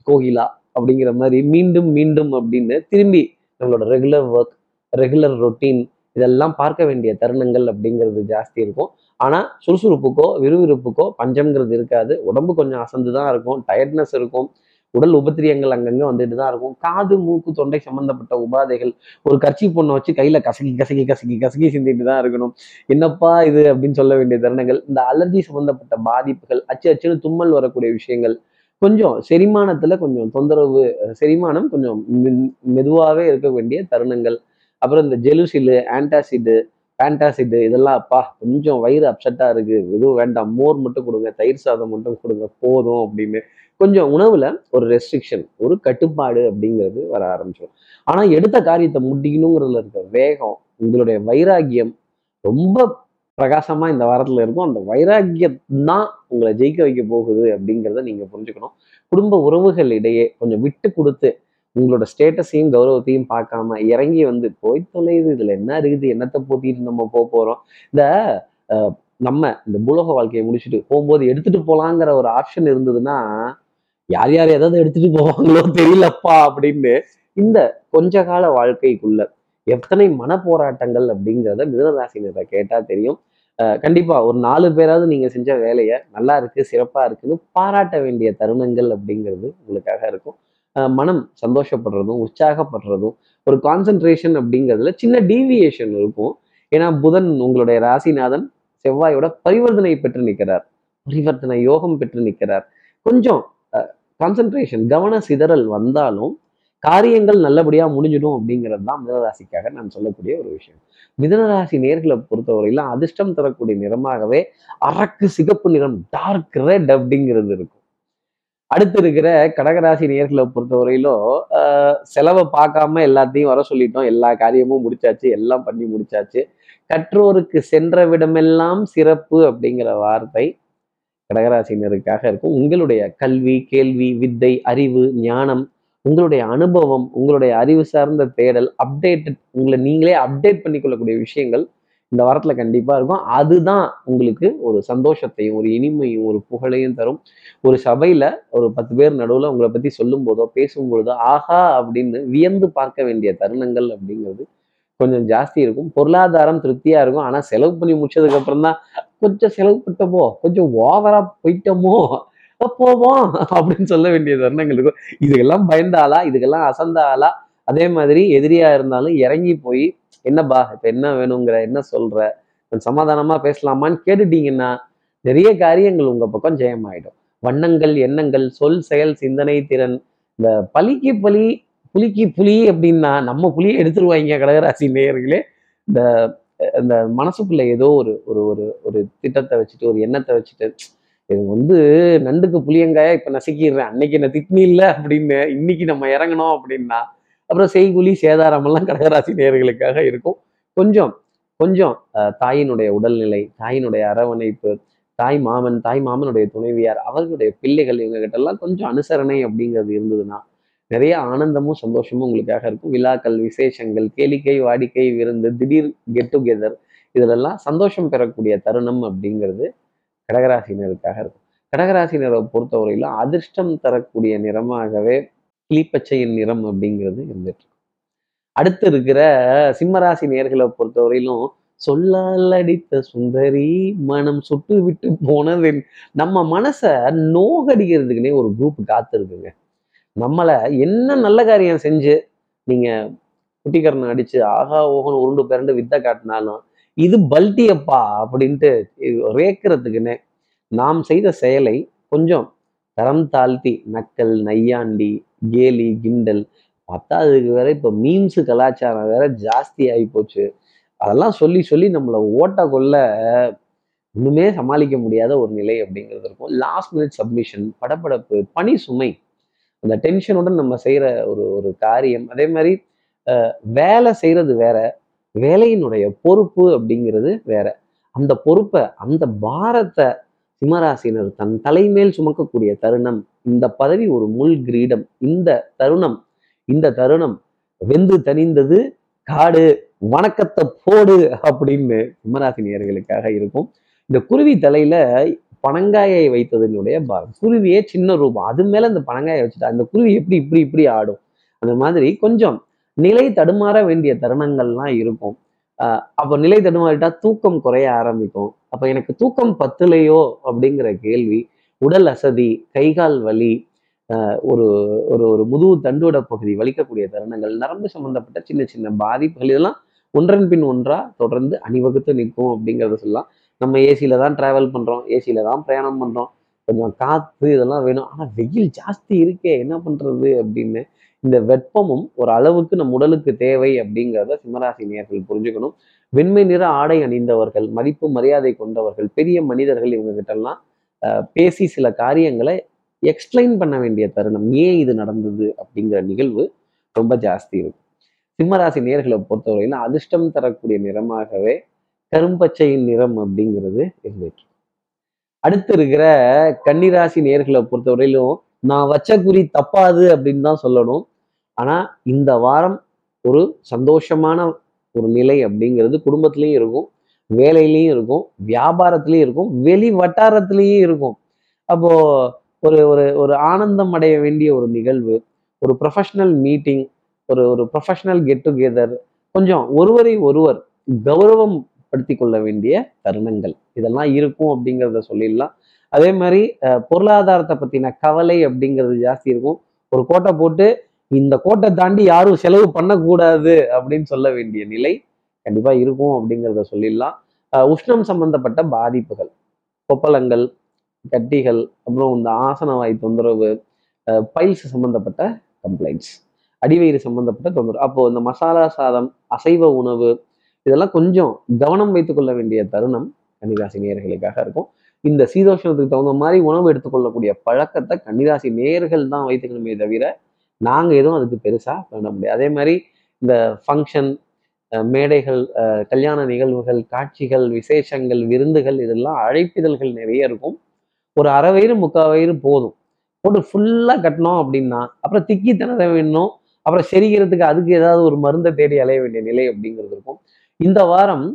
கோகிலா அப்படிங்கிற மாதிரி மீண்டும் மீண்டும் அப்படின்னு திரும்பி நம்மளோட ரெகுலர் ஒர்க் ரெகுலர் ரொட்டீன் இதெல்லாம் பார்க்க வேண்டிய தருணங்கள் அப்படிங்கிறது ஜாஸ்தி இருக்கும். ஆனால் சுறுசுறுப்புக்கோ விறுவிறுப்புக்கோ பஞ்சம்ங்கிறது இருக்காது. உடம்பு கொஞ்சம் அசந்து தான் இருக்கும். டயர்ட்னஸ் இருக்கும். உடல் உபத்திரியங்கள் அங்கங்கே வந்துட்டு தான் இருக்கும். காது மூக்கு தொண்டை சம்பந்தப்பட்ட உபாதைகள். ஒரு கர்ச்சி பொண்ணை வச்சு கையில் கசக்கி கசக்கி கசக்கி கசக்கி சிந்திட்டு தான் இருக்கணும். என்னப்பா இது அப்படின்னு சொல்ல வேண்டிய தருணங்கள். இந்த அலர்ஜி சம்பந்தப்பட்ட பாதிப்புகள் அச்சு அச்சுன்னு தும்மல் வரக்கூடிய விஷயங்கள். கொஞ்சம் செரிமானத்தில் கொஞ்சம் தொந்தரவு செரிமானம் கொஞ்சம் மெ- இருக்க வேண்டிய தருணங்கள். அப்புறம் இந்த ஜெலுசிலு ஆன்டாசிடு பேண்டாசிடு இதெல்லாம் அப்பா கொஞ்சம் வயிறு அப்செட்டாக இருக்குது எதுவும் வேண்டாம். மோர் மட்டும் கொடுங்க. தயிர் சாதம் மட்டும் கொடுங்க. போதும் அப்படின்னு. கொஞ்சம் உணவில் ஒரு ரெஸ்ட்ரிக்ஷன் ஒரு கட்டுப்பாடு அப்படிங்கிறது வர ஆரம்பிச்சிடும் ஆனால் எடுத்த காரியத்தை முடிக்கணுங்கிறதுல இருக்க வேகம் உங்களுடைய வைராகியம் ரொம்ப பிரகாசமாக இந்த வாரத்தில் இருக்கும். அந்த வைராகியம் தான் உங்களை ஜெயிக்க வைக்க போகுது அப்படிங்கிறத நீங்கள் புரிஞ்சுக்கணும். குடும்ப உறவுகள் இடையே கொஞ்சம் விட்டு கொடுத்து உங்களோட ஸ்டேட்டஸையும் கௌரவத்தையும் பார்க்காம இறங்கி வந்து போய் தொலையுது. இதுல என்ன இருக்குது? என்னத்தை போத்திட்டு நம்ம போக போறோம்? இந்த நம்ம இந்த பூலோக வாழ்க்கையை முடிச்சுட்டு போகும்போது எடுத்துட்டு போலாங்கிற ஒரு ஆப்ஷன் இருந்ததுன்னா யார் யார் எதாவது எடுத்துட்டு போவாங்களோ தெரியலப்பா அப்படின்னு இந்த கொஞ்ச கால வாழ்க்கைக்குள்ள எத்தனை மன போராட்டங்கள் அப்படிங்கிறத மிதனராசினரை கேட்டா தெரியும். கண்டிப்பா ஒரு நாலு பேராவது நீங்க செஞ்ச வேலையை நல்லா இருக்கு சிறப்பா இருக்குன்னு பாராட்ட வேண்டிய தருணங்கள் அப்படிங்கிறது உங்களுக்காக இருக்கும். மனம் சந்தோஷப்படுறதும் உற்சாகப்படுறதும் ஒரு கான்சென்ட்ரேஷன் அப்படிங்கிறதுல சின்ன டீவியேஷன் இருக்கும். ஏன்னா புதன் உங்களுடைய ராசிநாதன் செவ்வாயோட பரிவர்த்தனை பெற்று நிற்கிறார். பரிவர்த்தனை யோகம் பெற்று நிற்கிறார். கொஞ்சம் கான்சென்ட்ரேஷன் கவன சிதறல் வந்தாலும் காரியங்கள் நல்லபடியா முடிஞ்சிடும் அப்படிங்கிறது தான் மிதனராசிக்காக நான் சொல்லக்கூடிய ஒரு விஷயம். மிதனராசி நேர்களை பொறுத்தவரையில அதிர்ஷ்டம் தரக்கூடிய நிறமாகவே அரக்கு சிகப்பு நிறம் டார்க் ரெட் அப்படிங்கிறது இருக்கும். அடுத்து இருக்கிற கடகராசி நேர்களை பொறுத்தவரையிலும் செலவை பார்க்காம எல்லாத்தையும் வர சொல்லிட்டோம். எல்லா காரியமும் முடிச்சாச்சு எல்லாம் பண்ணி முடிச்சாச்சு. கற்றோருக்கு சென்ற விடமெல்லாம் சிறப்பு அப்படிங்கிற வார்த்தை கடகராசினருக்காக இருக்கும். உங்களுடைய கல்வி கேள்வி வித்தை அறிவு ஞானம் உங்களுடைய அனுபவம் உங்களுடைய அறிவு சார்ந்த தேடல் அப்டேட்டட் உங்களை நீங்களே அப்டேட் பண்ணிக்கொள்ளக்கூடிய விஷயங்கள் இந்த வாரத்துல கண்டிப்பா இருக்கும். அதுதான் உங்களுக்கு ஒரு சந்தோஷத்தையும் ஒரு இனிமையும் ஒரு புகழையும் தரும். ஒரு சபையில ஒரு பத்து பேர் நடுவில் உங்களை பத்தி சொல்லும் போதோ பேசும் பொழுதோ ஆஹா அப்படின்னு வியந்து பார்க்க வேண்டிய தருணங்கள் அப்படிங்கிறது கொஞ்சம் ஜாஸ்தி இருக்கும். பொருளாதாரம் திருப்தியா இருக்கும். ஆனா செலவு பண்ணி முடிச்சதுக்கு அப்புறம் தான் கொஞ்சம் செலவு பட்டமோ கொஞ்சம் ஓவரா போயிட்டோமோ போவோம் அப்படின்னு சொல்ல வேண்டிய தருணங்கள் இருக்கும். இதுக்கெல்லாம் பயந்த ஆளா இதுக்கெல்லாம் அசந்த ஆளா அதே மாதிரி எதிரியா இருந்தாலும் இறங்கி போய் என்னப்பா இப்போ என்ன வேணுங்கிற என்ன சொல்ற? கொஞ்சம் சமாதானமா பேசலாமான்னு கேட்டுட்டீங்கன்னா நிறைய காரியங்கள் உங்க பக்கம் ஜெயமாயிடும். வண்ணங்கள் எண்ணங்கள் சொல் செயல் சிந்தனை திறன் இந்த பலிக்கு பலி புலிக்கு புலி அப்படின்னா நம்ம புலியை எடுத்துருவாங்க கடகராசி நேயர்களே. இந்த இந்த மனசுக்குள்ள ஏதோ ஒரு ஒரு ஒரு ஒரு திட்டத்தை வச்சுட்டு ஒரு எண்ணத்தை வச்சுட்டு இது வந்து நண்டுக்கு புளியங்காயா இப்ப நசுக்கிடுறேன். அன்னைக்கு என்ன திட்னி இல்லை அப்படின்னு இன்னைக்கு நம்ம இறங்கணும் அப்படின்னா அப்புறம் செய்குலி சேதாரம் எல்லாம் கடகராசி நேர்களுக்காக இருக்கும். கொஞ்சம் கொஞ்சம் தாயினுடைய உடல்நிலை தாயினுடைய அரவணைப்பு தாய் மாமன் தாய் மாமனுடைய துணைவியார் அவர்களுடைய பிள்ளைகள் இவங்ககிட்ட எல்லாம் கொஞ்சம் அனுசரணை அப்படிங்கிறது இருந்ததுன்னா நிறைய ஆனந்தமும் சந்தோஷமும் உங்களுக்காக இருக்கும். விழாக்கள் விசேஷங்கள் கேளிக்கை வாடிக்கை விருந்து திடீர் கெட் டுகெதர் இதிலெல்லாம் சந்தோஷம் பெறக்கூடிய தருணம் அப்படிங்கிறது கடகராசினருக்காக இருக்கும். கடகராசினரை பொறுத்தவரையிலும் அதிர்ஷ்டம் தரக்கூடிய நிறமாகவே கிளிப்பச்சையின் நிறம் அப்படிங்கிறது இருந்துட்டு அடுத்து இருக்கிற சிம்மராசி நேர்களை பொறுத்தவரையிலும் சொல்லால் அடித்த சுந்தரி மனம் சுட்டு விட்டு போனது நம்ம மனசை நோகடிக்கிறதுக்குன்னே ஒரு குரூப் காத்திருக்குங்க. நம்மளை என்ன நல்ல காரியம் செஞ்சு நீங்க குட்டிக்கரணை அடிச்சு ஆகா ஓகன் உருண்டு பிறண்டு வித்த காட்டினாலும் இது பல்ட்டியப்பா அப்படின்ட்டு ரேக்கிறதுக்குன்னே நாம் செய்த செயலை கொஞ்சம் தரம் தாழ்த்தி நக்கல் நையாண்டி கேலி கிண்டல் பத்தாவதுக்கு வேற இப்போ மீம்ஸு கலாச்சாரம் வேற ஜாஸ்தி ஆகி போச்சு. அதெல்லாம் சொல்லி சொல்லி நம்மளை ஓட்ட கொள்ள ஒன்றுமே சமாளிக்க முடியாத ஒரு நிலை அப்படிங்கிறது இருக்கும். லாஸ்ட் மினிட் சப்மிஷன் படபடப்பு பணி சுமை. அந்த டென்ஷனுடன் நம்ம செய்கிற ஒரு ஒரு காரியம். அதே மாதிரி வேலை செய்கிறது வேற வேலையினுடைய பொறுப்பு அப்படிங்கிறது வேற. அந்த பொறுப்பை அந்த பாரத்தை சிம்மராசினர் தன் தலைமேல் சுமக்கக்கூடிய தருணம் இந்த பதவி ஒரு முள் கிரீடம். இந்த தருணம் இந்த தருணம் வெந்து தணிந்தது காடு வணக்கத்தை போடு அப்படின்னு சிம்மராசி நேர்களுக்காக இருக்கும். இந்த குருவி தலையில பனங்காயை வைத்ததனுடைய பாகம் குருவியே சின்ன ரூபம். அது மேல இந்த பனங்காயை வச்சுட்டா அந்த குருவி எப்படி இப்படி இப்படி ஆடும்? அந்த மாதிரி கொஞ்சம் நிலை தடுமாற வேண்டிய தருணங்கள்லாம் இருக்கும். ஆஹ் அப்போ நிலை தடுமாறிட்டா தூக்கம் குறைய ஆரம்பிக்கும். அப்போ எனக்கு தூக்கம் பத்துலையோ அப்படிங்கிற கேள்வி உடல் அசதி கைகால் வலி ஒரு ஒரு ஒரு முதுகு தண்டோட பகுதி வலிக்கக்கூடிய தருணங்கள் நரம்பு சம்பந்தப்பட்ட சின்ன சின்ன பாதிப்புகள் இதெல்லாம் ஒன்றன் பின் ஒன்றா தொடர்ந்து அணிவகுத்து நிற்கும் அப்படிங்கிறத சொல்லலாம். நம்ம ஏசியில தான் டிராவல் பண்றோம் ஏசியில தான் பிரயாணம் பண்றோம். கொஞ்சம் காத்து இதெல்லாம் வேணும். ஆனால் வெயில் ஜாஸ்தி இருக்கே என்ன பண்றது அப்படின்னு. இந்த வெப்பமும் ஒரு அளவுக்கு நம் உடலுக்கு தேவை அப்படிங்கிறத சிம்மராசி நேர்கள் புரிஞ்சுக்கணும். வெண்மை நிற ஆடை அணிந்தவர்கள் மதிப்பு மரியாதை கொண்டவர்கள் பெரிய மனிதர்கள் இவங்க கிட்டலாம் பேசி சில காரியங்களை எக்ஸ்பிளைன் பண்ண வேண்டிய தருணம். ஏன் இது நடந்தது அப்படிங்கிற நிகழ்வு ரொம்ப ஜாஸ்தி இருக்கும். சிம்மராசி நேர்களை பொறுத்தவரையில அதிர்ஷ்டம் தரக்கூடிய நிறமாகவே கரும்பச்சையின் நிறம் அப்படிங்கிறது இருந்துட்டு அடுத்து இருக்கிற கன்னிராசி நேர்களை பொறுத்தவரையிலும் நான் வச்ச குறி தப்பாது அப்படின்னு தான் சொல்லணும். ஆனா இந்த வாரம் ஒரு சந்தோஷமான ஒரு நிலை அப்படிங்கிறது குடும்பத்திலையும் இருக்கும் வேலையிலையும் இருக்கும் வியாபாரத்திலையும் இருக்கும் வெளி வட்டாரத்திலையும் இருக்கும். அப்போ ஒரு ஒரு ஒரு ஆனந்தம் அடைய வேண்டிய ஒரு நிகழ்வு ஒரு ப்ரொஃபஷ்னல் மீட்டிங் ஒரு ஒரு ப்ரொஃபஷ்னல் கெட் டுகெதர் கொஞ்சம் ஒருவரை ஒருவர் கௌரவம் படுத்தி கொள்ள வேண்டிய தருணங்கள். இதெல்லாம் இருக்கும் அப்படிங்கிறத சொல்லிடலாம். அதே மாதிரி பொருளாதாரத்தை பற்றின கவலை அப்படிங்கிறது ஜாஸ்தி இருக்கும். ஒரு கோட்டை போட்டு இந்த கோட்டை தாண்டி யாரும் செலவு பண்ணக்கூடாது அப்படின்னு சொல்ல வேண்டிய நிலை கண்டிப்பா இருக்கும் அப்படிங்கிறத சொல்லிடலாம். உஷ்ணம் சம்பந்தப்பட்ட பாதிப்புகள் கொப்பளங்கள் கட்டிகள் அப்புறம் இந்த ஆசன வாய் தொந்தரவு பைல்ஸ் சம்பந்தப்பட்ட கம்ப்ளைண்ட்ஸ் அடிவயிறு சம்பந்தப்பட்ட தொந்தரவு. அப்போ இந்த மசாலா சாதம் அசைவ உணவு இதெல்லாம் கொஞ்சம் கவனம் வைத்துக் கொள்ள வேண்டிய தருணம் கன்னிராசி நேயர்களுக்காக இருக்கும். இந்த சீதோஷணத்துக்கு தகுந்த மாதிரி உணவு எடுத்துக்கொள்ளக்கூடிய பழக்கத்தை கன்னிராசி நேயர்கள் தான் வைத்துக்கணுமே தவிர நாங்கள் எதுவும் அதுக்கு பெருசாக பண்ண முடியாது. அதே மாதிரி இந்த ஃபங்க்ஷன் மேடைகள் கல்யாண நிகழ்வுகள் காட்சிகள் விசேஷங்கள் விருந்துகள் இதெல்லாம் அழைப்பிதழ்கள் நிறைய இருக்கும். ஒரு அரை வயிறு முக்கால் வயிறு போதும். போட்டு ஃபுல்லாக கட்டினோம் அப்படின்னா அப்புறம் திக்கி திணற வேணும். அப்புறம் செரிக்கிறதுக்கு அதுக்கு ஏதாவது ஒரு மருந்தை தேடி அலைய வேண்டிய நிலை அப்படிங்கிறது இருக்கும். இந்த வாரம்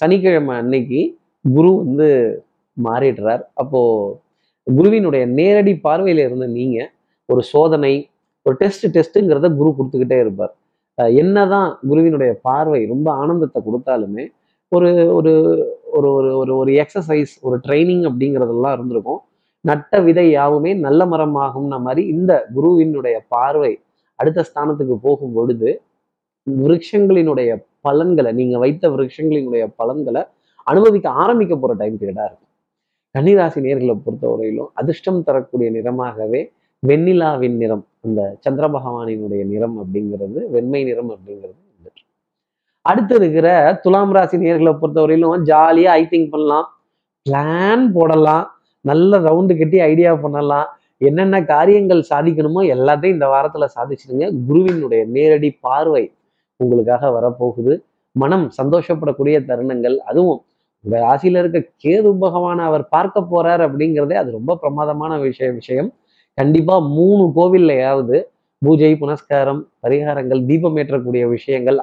சனிக்கிழமை அன்னைக்கு குரு வந்து மாறிடுறார். அப்போது குருவினுடைய நேரடி பார்வையில் இருந்த நீங்கள் ஒரு சோதனை ஒரு டெஸ்ட் டெஸ்ட்டுங்கிறத குரு கொடுத்துக்கிட்டே இருப்பார். என்னதான் குருவினுடைய பார்வை ரொம்ப ஆனந்தத்தை கொடுத்தாலுமே ஒரு ஒரு ஒரு ஒரு ஒரு ஒரு எக்ஸசைஸ் ஒரு ட்ரைனிங் அப்படிங்கிறதெல்லாம் இருந்திருக்கும். நட்ட விதை யாவுமே நல்ல மரமாகும்ன மாதிரி இந்த குருவினுடைய பார்வை அடுத்த ஸ்தானத்துக்கு போகும் பொழுது விருட்சங்களினுடைய பலன்களை நீங்கள் வைத்த விருட்சங்களினுடைய பலன்களை அனுபவிக்க ஆரம்பிக்க போற டைம் பீரியடா இருக்கும். கன்னிராசி நேர்களை பொறுத்தவரையிலும் அதிர்ஷ்டம் தரக்கூடிய நிறமாகவே வெண்ணிலாவின் நிறம் அந்த சந்திர பகவானினுடைய நிறம் அப்படிங்கிறது வெண்மை நிறம் அப்படிங்கிறது அடுத்து இருக்கிற துலாம் ராசி நேர்களை பொறுத்தவரையிலும் ஜாலியா ஐ திங்க் பண்ணலாம். பிளான் போடலாம். நல்ல ரவுண்டு கட்டி ஐடியா பண்ணலாம். என்னென்ன காரியங்கள் சாதிக்கணுமோ எல்லாத்தையும் இந்த வாரத்துல சாதிச்சிடுங்க. குருவினுடைய நேரடி பார்வை உங்களுக்காக வரப்போகுது. மனம் சந்தோஷப்படக்கூடிய தருணங்கள். அதுவும் உங்க ராசியில இருக்க கேது பகவானை அவர் பார்க்க போறார் அப்படிங்கிறதே அது ரொம்ப பிரமாதமான விஷய விஷயம். கண்டிப்பா மூணு கோவில்லையாவது பூஜை புனஸ்காரம் பரிகாரங்கள் தீபம் ஏற்றக்கூடிய விஷயங்கள்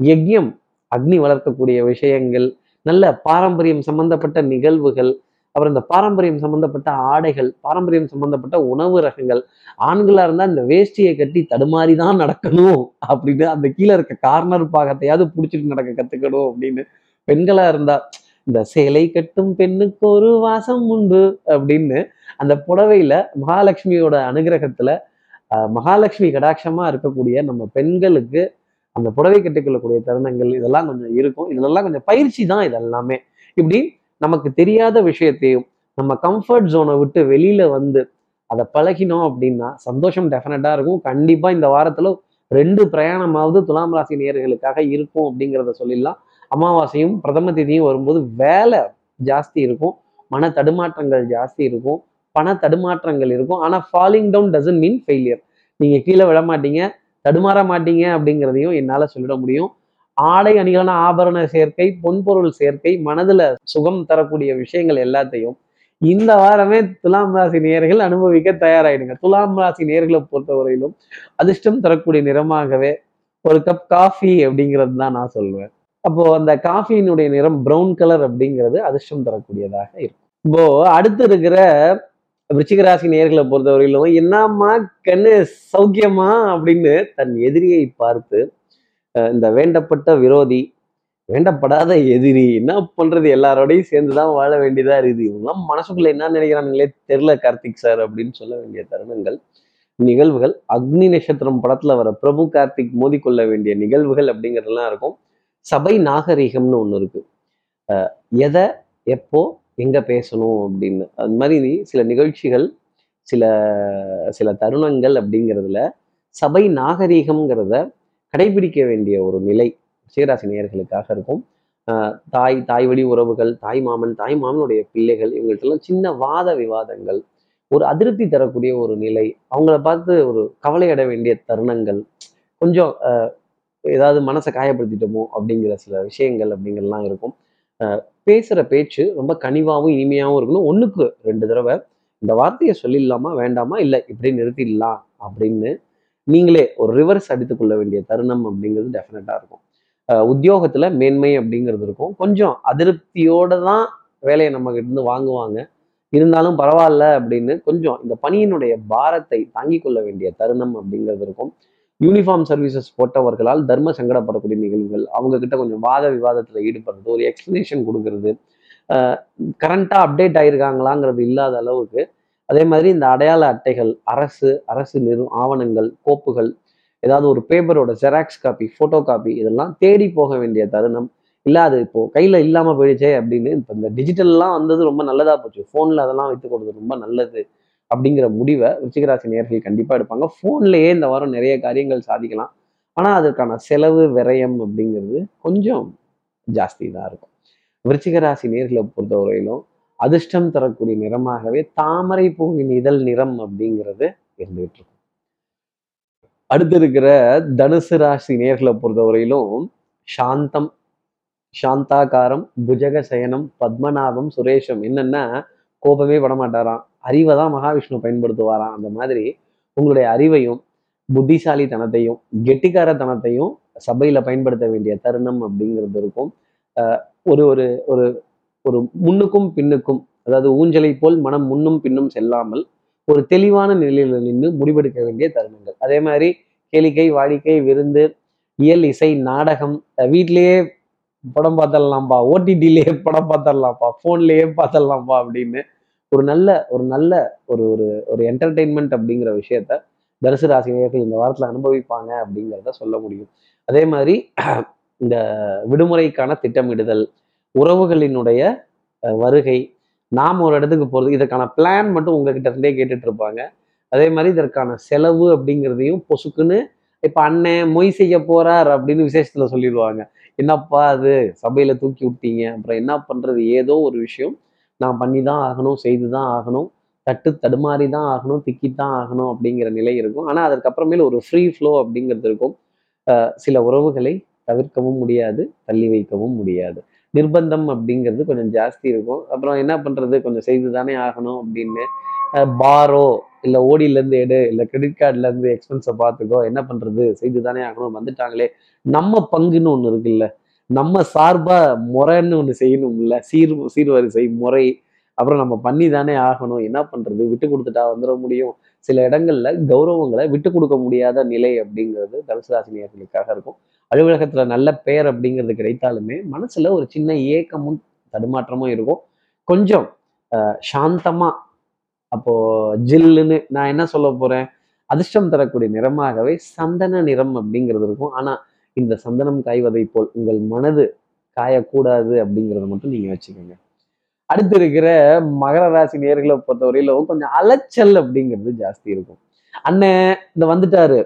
யஜ்யம் அக்னி வளர்க்கக்கூடிய விஷயங்கள் நல்ல பாரம்பரியம் சம்பந்தப்பட்ட நிகழ்வுகள் அப்புறம் இந்த பாரம்பரியம் சம்பந்தப்பட்ட ஆடைகள் பாரம்பரியம் சம்பந்தப்பட்ட உணவு ரகங்கள் ஆண்களா இருந்தா இந்த வேஷ்டியை கட்டி தடுமாறி தான் நடக்கணும் அப்படின்னு அந்த கீழே இருக்க கார்னர் பாகத்தையாவது பிடிச்சிட்டு நடக்க கத்துக்கணும் அப்படின்னு பெண்களா இருந்தா இந்த சேலை கட்டும் பெண்ணுக்கு ஒரு வாசம் உண்டு அப்படின்னு அந்த புடவையில மகாலட்சுமியோட அனுகிரகத்துல அஹ், மகாலட்சுமி கடாட்சமா இருக்கக்கூடிய நம்ம பெண்களுக்கு அந்த புடவை கட்டிக்கொள்ளக்கூடிய தருணங்கள் இதெல்லாம் கொஞ்சம் இருக்கும். இதெல்லாம் கொஞ்சம் பயிற்சி தான் இதெல்லாமே. இப்படி நமக்கு தெரியாத விஷயத்தையும் நம்ம கம்ஃபர்ட் ஜோனை விட்டு வெளியில வந்து அதை பழகினோம் அப்படின்னா சந்தோஷம் டெஃபினட்டா இருக்கும். கண்டிப்பா இந்த வாரத்துல ரெண்டு பிரயாணமாவது துலாம் ராசி நேயர்களுக்காக இருக்கும் அப்படிங்கிறத சொல்லிடலாம். அமாவாசையும் பிரதம திதியும் வரும்போது வேலை ஜாஸ்தி இருக்கும். மன தடுமாற்றங்கள் ஜாஸ்தி இருக்கும். பண தடுமாற்றங்கள் இருக்கும். ஆனால் falling down doesn't mean failure நீங்கள் கீழே விட மாட்டீங்க தடுமாற மாட்டீங்க அப்படிங்கிறதையும் என்னால் சொல்லிட முடியும். ஆடை அணிகளான ஆபரண சேர்க்கை பொன்பொருள் சேர்க்கை மனதில் சுகம் தரக்கூடிய விஷயங்கள் எல்லாத்தையும் இந்த வாரமே துலாம் ராசி நேர்கள் அனுபவிக்க தயாராகிடுங்க துலாம் ராசி நேர்களை பொறுத்தவரையிலும் அதிர்ஷ்டம் தரக்கூடிய நிறமாகவே ஒரு கப் காஃபி அப்படிங்கிறது தான் நான் சொல்லுவேன் அப்போ அந்த காஃபியினுடைய நிறம் பிரவுன் கலர் அப்படிங்கிறது அதிர்ஷ்டம் தரக்கூடியதாக இருக்கும். இப்போ அடுத்து இருக்கிற விருச்சிகராசி நேர்களை பொறுத்தவரையிலும் என்னம்மா கண்ணு சௌக்கியமா அப்படின்னு தன் எதிரியை பார்த்து இந்த வேண்டப்பட்ட விரோதி வேண்டப்படாத எதிரி என்ன பண்றது எல்லாரோடையும் சேர்ந்துதான் வாழ வேண்டியதா இருக்குது. இவங்கெல்லாம் மனசுக்குள்ள என்ன நினைக்கிறானுங்களே தெரில கார்த்திக் சார் அப்படின்னு சொல்ல வேண்டிய தருணங்கள் நிகழ்வுகள். அக்னி நட்சத்திரம் படத்துல வர பிரபு கார்த்திக் மோதிக்கொள்ள வேண்டிய நிகழ்வுகள் அப்படிங்கிறதுலாம் இருக்கும். சபை நாகரீகம்னு ஒன்று இருக்கு. எதை எப்போ எங்கே பேசணும் அப்படின்னு. அது மாதிரி சில நிகழ்ச்சிகள் சில சில தருணங்கள் அப்படிங்கிறதுல சபை நாகரீகம்ங்கிறத கடைபிடிக்க வேண்டிய ஒரு நிலை சீராசி நேயர்களுக்காக இருக்கும் தாய் தாய் வழி உறவுகள் தாய் மாமன் தாய் மாமனுடைய பிள்ளைகள் இவங்கள்ட்டெல்லாம் சின்ன வாத விவாதங்கள் ஒரு அதிருப்தி தரக்கூடிய ஒரு நிலை அவங்கள பார்த்து ஒரு கவலையட வேண்டிய தருணங்கள் கொஞ்சம் ஏதாவது மனசை காயப்படுத்திட்டோமோ அப்படிங்கிற சில விஷயங்கள் அப்படிங்கிறலாம் இருக்கும். பேசுகிற பேச்சு ரொம்ப கனிவாகவும் இனிமையாகவும் இருக்கணும். ஒன்றுக்கு ரெண்டு தடவை இந்த வார்த்தையை சொல்லிடலாமா வேண்டாமா இல்லை இப்படி நிறுத்திடலாம் அப்படின்னு நீங்களே ஒரு ரிவர்ஸ் அடித்துக்கொள்ள வேண்டிய தருணம் அப்படிங்கிறது டெஃபினட்டாக இருக்கும். உத்தியோகத்தில் மேன்மை அப்படிங்கிறது இருக்கும். கொஞ்சம் அதிருப்தியோடு தான் வேலையை நம்ம இருந்து வாங்குவாங்க. இருந்தாலும் பரவாயில்ல அப்படின்னு கொஞ்சம் இந்த பணியினுடைய பாரத்தை தாங்கிக் கொள்ள வேண்டிய தருணம் அப்படிங்கிறது இருக்கும். யூனிஃபார்ம் சர்வீசஸ் போட்டவர்களால் தர்ம சங்கடப்படக்கூடிய நிகழ்வுகள் அவங்க கிட்ட கொஞ்சம் வாத விவாதத்தில் ஈடுபடுறது ஒரு எக்ஸ்பிளனேஷன் கொடுக்கறது கரண்ட்டாக அப்டேட் ஆயிருக்காங்களாங்கிறது இல்லாத அளவுக்கு அதே மாதிரி இந்த அடையாள அட்டைகள் அரசு அரசு நிறு ஆவணங்கள் கோப்புகள் ஏதாவது ஒரு பேப்பரோட ஜெராக்ஸ் காப்பி ஃபோட்டோ காப்பி இதெல்லாம் தேடி போக வேண்டிய தருணம். இல்லை அது இப்போ கையில் இல்லாமல் போயிடுச்சே அப்படின்னு இப்போ இந்த டிஜிட்டல்லாம் வந்தது ரொம்ப நல்லதாக போச்சு. ஃபோனில் அதெல்லாம் வைத்து கொடுத்தது ரொம்ப நல்லது. அப்படிங்கிற முடிவை ருச்சிகராசி நேர்கள் கண்டிப்பாக எடுப்பாங்க. ஃபோன்லேயே இந்த வாரம் நிறைய காரியங்கள் சாதிக்கலாம். ஆனால் அதற்கான செலவு விரயம் அப்படிங்கிறது கொஞ்சம் ஜாஸ்தி தான் இருக்கும். விருச்சிகராசி நேர்களை பொறுத்தவரையிலும் அதிர்ஷ்டம் தரக்கூடிய நிறமாகவே தாமரை பூவின் இதழ் நிறம் அப்படிங்கிறது இருந்துகிட்டு இருக்கும். அடுத்து இருக்கிற தனுசு ராசி நேர்களை பொறுத்தவரையிலும் சாந்தம் சாந்தாகாரம் புஜக சயனம் பத்மநாபம் சுரேஷம் என்னன்னா கோபமே படமாட்டாராம். அறிவை தான் மகாவிஷ்ணு பயன்படுத்துவாராம். அந்த மாதிரி உங்களுடைய அறிவையும் புத்திசாலித்தனத்தையும் கெட்டிக்காரத்தனத்தையும் சபையில் பயன்படுத்த வேண்டிய தருணம் அப்படிங்கிறது இருக்கும். ஒரு ஒரு ஒரு ஒரு முன்னுக்கும் பின்னுக்கும் அதாவது ஊஞ்சலை போல் மனம் முன்னும் பின்னும் செல்லாமல் ஒரு தெளிவான நிலையில நின்று முடிவெடுக்க வேண்டிய தருணங்கள். அதே மாதிரி கேளிக்கை வாடிக்கை விருந்து இயல் இசை நாடகம் வீட்லேயே படம் பார்த்துடலாம்ப்பா ஓடிடிலேயே படம் பார்த்துடலாம்ப்பா ஃபோன்லேயே பார்த்துடலாம்ப்பா அப்படின்னு ஒரு நல்ல ஒரு நல்ல ஒரு ஒரு ஒரு என்டர்டெயின்மெண்ட் அப்படிங்கிற விஷயத்த தனுசு ராசினியர்கள் இந்த வாரத்தில் அனுபவிப்பாங்க அப்படிங்கிறத சொல்ல முடியும். அதே மாதிரி இந்த விடுமுறைக்கான திட்டமிடுதல் உறவுகளினுடைய வருகை நாம் ஒரு இடத்துக்கு போகிறது இதற்கான பிளான் மட்டும் உங்ககிட்ட இருந்தே கேட்டுட்டு இருப்பாங்க அதே மாதிரி இதற்கான செலவு அப்படிங்கிறதையும் பொசுக்குன்னு இப்போ அண்ணன் மொய் செய்ய போறார் அப்படின்னு விசேஷத்தில் சொல்லிடுவாங்க. என்னப்பா அது? சபையில தூக்கி விட்டீங்க. அப்புறம் என்ன பண்றது? ஏதோ ஒரு விஷயம். நான் பண்ணி தான் ஆகணும் செய்து தான் ஆகணும் தட்டு தடுமாறி தான் ஆகணும் திக்கி தான் ஆகணும் அப்படிங்கிற நிலை இருக்கும். ஆனால் அதற்கப்புறமேல ஒரு ஃப்ரீ ஃப்ளோ அப்படிங்கிறது இருக்கும். சில உறவுகளை தவிர்க்கவும் முடியாது தள்ளி வைக்கவும் முடியாது. நிர்பந்தம் அப்படிங்கிறது கொஞ்சம் ஜாஸ்தி இருக்கும். அப்புறம் என்ன பண்ணுறது கொஞ்சம் செய்து தானே ஆகணும் அப்படின்னு பாரோ இல்லை ஓடியிலேருந்து எடு இல்லை கிரெடிட் கார்டுலேருந்து எக்ஸ்பென்ஸை பார்த்துக்கோ என்ன பண்ணுறது செய்து தானே ஆகணும் வந்துட்டாங்களே. நம்ம பங்குன்னு ஒன்று இருக்குல்ல. நம்ம சார்பாக முறைன்னு ஒன்று செய்யணும்ல. சீர் சீர்வரிசை முறை. அப்புறம் நம்ம பண்ணி தானே ஆகணும். என்ன பண்ணுறது விட்டு கொடுத்துட்டா வந்துட முடியும். சில இடங்கள்ல கௌரவங்களை விட்டு கொடுக்க முடியாத நிலை அப்படிங்கிறது தனுசு ராசினியர்களுக்காக இருக்கும். அலுவலகத்துல நல்ல பெயர் அப்படிங்கிறது கிடைத்தாலுமே மனசுல ஒரு சின்ன ஏக்கமும் தடுமாற்றமும் இருக்கும். கொஞ்சம் சாந்தமா அப்போ ஜில்லுன்னு நான் என்ன சொல்ல போறேன்? அதிர்ஷ்டம் தரக்கூடிய நிறமாகவே சந்தன நிறம் அப்படிங்கிறது இருக்கும். ஆனா இந்த சந்தனம் காய்வதை போல் உங்கள் மனது காயக்கூடாது அப்படிங்கிறத மட்டும் நீங்க வச்சுக்கோங்க. அடுத்து இருக்கிற மகர ராசி நேர்களை பொறுத்தவரையிலும் கொஞ்சம் அலைச்சல் அப்படிங்கிறது ஜாஸ்தி இருக்கும். அண்ணன் இந்த வந்துட்டாரு.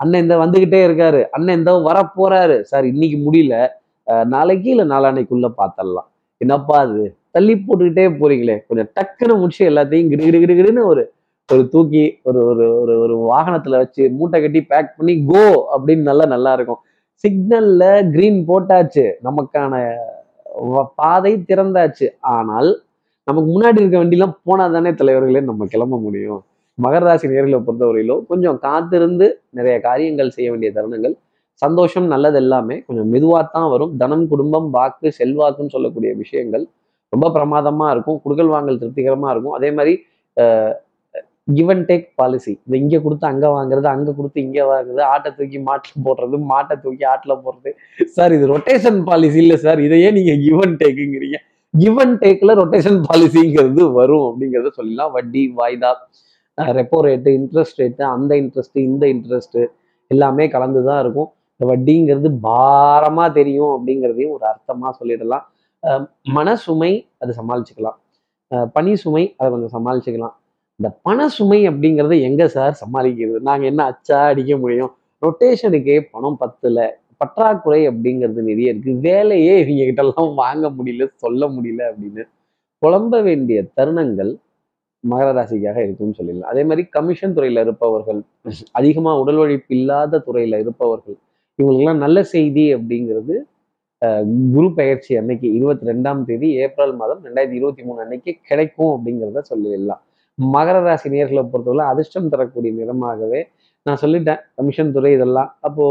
அண்ணன் இந்த வந்துகிட்டே இருக்காரு. அண்ணன் இந்த வரப்போறாரு. சார் இன்னைக்கு முடியல. நாளைக்கு இல்லை நாளானைக்குள்ள பார்த்தரலாம் என்னப்பா அது? தள்ளி போட்டுக்கிட்டே போறீங்களே. கொஞ்சம் டக்குன்னு முடிச்சு எல்லாத்தையும் கிடு கிடு கிடுன்னு ஒரு ஒரு தூக்கி ஒரு ஒரு ஒரு ஒரு வாகனத்துல வச்சு மூட்டை கட்டி பேக் பண்ணி கோ அப்படின்னு நல்லா நல்லா இருக்கும். சிக்னல்ல கிரீன் போட்டாச்சு. நமக்கான பாதை திறந்தாச்சு. ஆனால் நமக்கு முன்னாடி இருக்க வண்டிலாம் போனா தானே தலைவர்களே நம்ம கிளம்ப முடியும். மகர ராசி நேர்களை பொறுத்தவரையிலும் கொஞ்சம் காத்திருந்து நிறைய காரியங்கள் செய்ய வேண்டிய தருணங்கள். சந்தோஷம் நல்லது எல்லாமே கொஞ்சம் மெதுவாக தான் வரும். தனம் குடும்பம் வாக்கு செல்வாக்குன்னு சொல்லக்கூடிய விஷயங்கள் ரொம்ப பிரமாதமாக இருக்கும். குடுக்கல் வாங்கல் திருப்திகரமாக இருக்கும். அதே மாதிரி கிவ் அண்ட் டேக் பாலிசி இந்த இங்கே கொடுத்து அங்கே வாங்குறது அங்கே கொடுத்து இங்கே வாங்குறது ஆட்டை தூக்கி மாட்டில் போடுறது மாட்டை தூக்கி ஆட்டில் போடுறது. சார் இது ரொட்டேஷன் பாலிசி இல்லை சார் இதையே நீங்க கிவ் அண்ட் டேக்குங்கிறீங்க கிவ் அண்ட் டேக்ல ரொட்டேஷன் பாலிசிங்கிறது வரும் அப்படிங்கிறத சொல்லலாம் வட்டி வாய்தா ரெப்போ ரேட்டு இன்ட்ரெஸ்ட் ரேட்டு அந்த இன்ட்ரெஸ்ட் இந்த இன்ட்ரெஸ்ட்டு எல்லாமே கலந்து தான் இருக்கும். இந்த வட்டிங்கிறது பாரமா தெரியும் அப்படிங்கிறதையும் ஒரு அர்த்தமா சொல்லிடலாம். மனசுமை அதை சமாளிச்சுக்கலாம். பனி பணி சுமை அதை கொஞ்சம் சமாளிச்சுக்கலாம். இந்த பண சுமை அப்படிங்கிறத எங்க சார் சமாளிக்கிறது? நாங்க என்ன அச்சா அடிக்க முடியும்? ரொட்டேஷனுக்கே பணம் பத்துல. பற்றாக்குறை அப்படிங்கிறது நிறைய இருக்கு. வேலையே இவங்க எல்லாம் வாங்க முடியல சொல்ல முடியல அப்படின்னு புலம்ப வேண்டிய தருணங்கள் மகர ராசிக்காக இருக்கும்னு சொல்லிடலாம். அதே மாதிரி கமிஷன் துறையில இருப்பவர்கள் அதிகமா உடல் உழைப்பு இல்லாத துறையில இருப்பவர்கள் இவங்களுக்கெல்லாம் நல்ல செய்தி அப்படிங்கிறது குரு பயிற்சி அன்னைக்கு இருபத்தி ரெண்டாம் தேதி ஏப்ரல் மாதம் ரெண்டாயிரத்தி இருபத்தி மூணு அன்னைக்கு கிடைக்கும் அப்படிங்கிறத சொல்லிடலாம். மகர ராசி நேர்களை பொறுத்தவரை அதிர்ஷ்டம் தரக்கூடிய நிறமாகவே நான் சொல்லிட்டேன். கமிஷன் துறை இதெல்லாம். அப்போ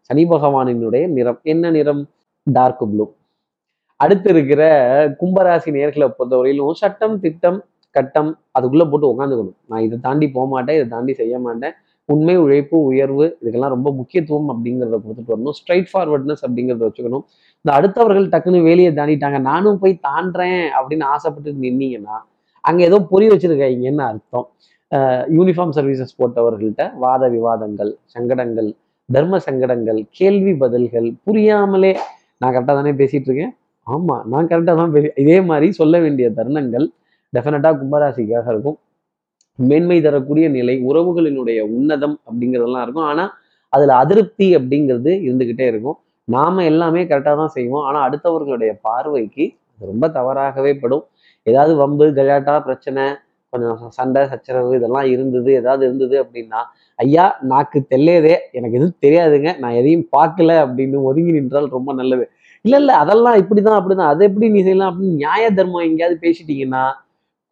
சனி பகவானினுடைய நிறம். என்ன நிறம்? டார்க் ப்ளூ அடுத்து இருக்கிற கும்பராசி நேர்களை பொறுத்தவரையிலும் சட்டம் திட்டம் கட்டம் அதுக்குள்ளே போட்டு உட்காந்துக்கணும் நான் இதை தாண்டி போக மாட்டேன். இதை தாண்டி செய்ய மாட்டேன். உண்மை உழைப்பு உயர்வு இதுக்கெல்லாம் ரொம்ப முக்கியத்துவம் அப்படிங்கிறத கொடுத்துட்டு வரணும். ஸ்ட்ரைட் ஃபார்வர்ட்னஸ் அப்படிங்கிறத வச்சுக்கணும். இந்த அடுத்தவர்கள் டக்குன்னு வேலையை தாண்டிட்டாங்க. நானும் போய் தாண்டேன் அப்படின்னு ஆசைப்பட்டு நின்னீங்கன்னா அங்கே ஏதோ புரி வச்சிருக்காங்கன்னு அர்த்தம்? யூனிஃபார்ம் சர்வீசஸ் போட்டவர்கள்ட்ட வாத விவாதங்கள் சங்கடங்கள் தர்ம சங்கடங்கள் கேள்வி பதில்கள் புரியாமலே நான் கரெக்டாக தானே பேசிகிட்டு இருக்கேன்? ஆமாம் நான் கரெக்டாக தான் பேசி இதே மாதிரி சொல்ல வேண்டிய தருணங்கள் டெஃபினட்டாக கும்பராசிக்காக இருக்கும். மேன்மை தரக்கூடிய நிலை உறவுகளினுடைய உன்னதம் அப்படிங்கிறதெல்லாம் இருக்கும். ஆனால் அதில் அதிருப்தி அப்படிங்கிறது இருந்துக்கிட்டே இருக்கும். நாம் எல்லாமே கரெக்டாக தான் செய்வோம். ஆனால் அடுத்தவர்களுடைய பார்வைக்கு ரொம்ப தவறாகவே படும். ஏதாவது வம்பு கலாட்டா பிரச்சனை கொஞ்சம் சண்டை சச்சரவு இதெல்லாம் இருந்தது ஏதாவது இருந்தது அப்படின்னா ஐயா நாக்கு தெல்லையதே எனக்கு எதுவும் தெரியாதுங்க நான் எதையும் பார்க்கல அப்படின்னு ஒதுங்கி நின்றால் ரொம்ப நல்லது. இல்லை இல்லை அதெல்லாம் இப்படிதான் அப்படிதான். அதை எப்படி நீ செய்யலாம் அப்படின்னு நியாய தர்மம் எங்கேயாவது பேசிட்டீங்கன்னா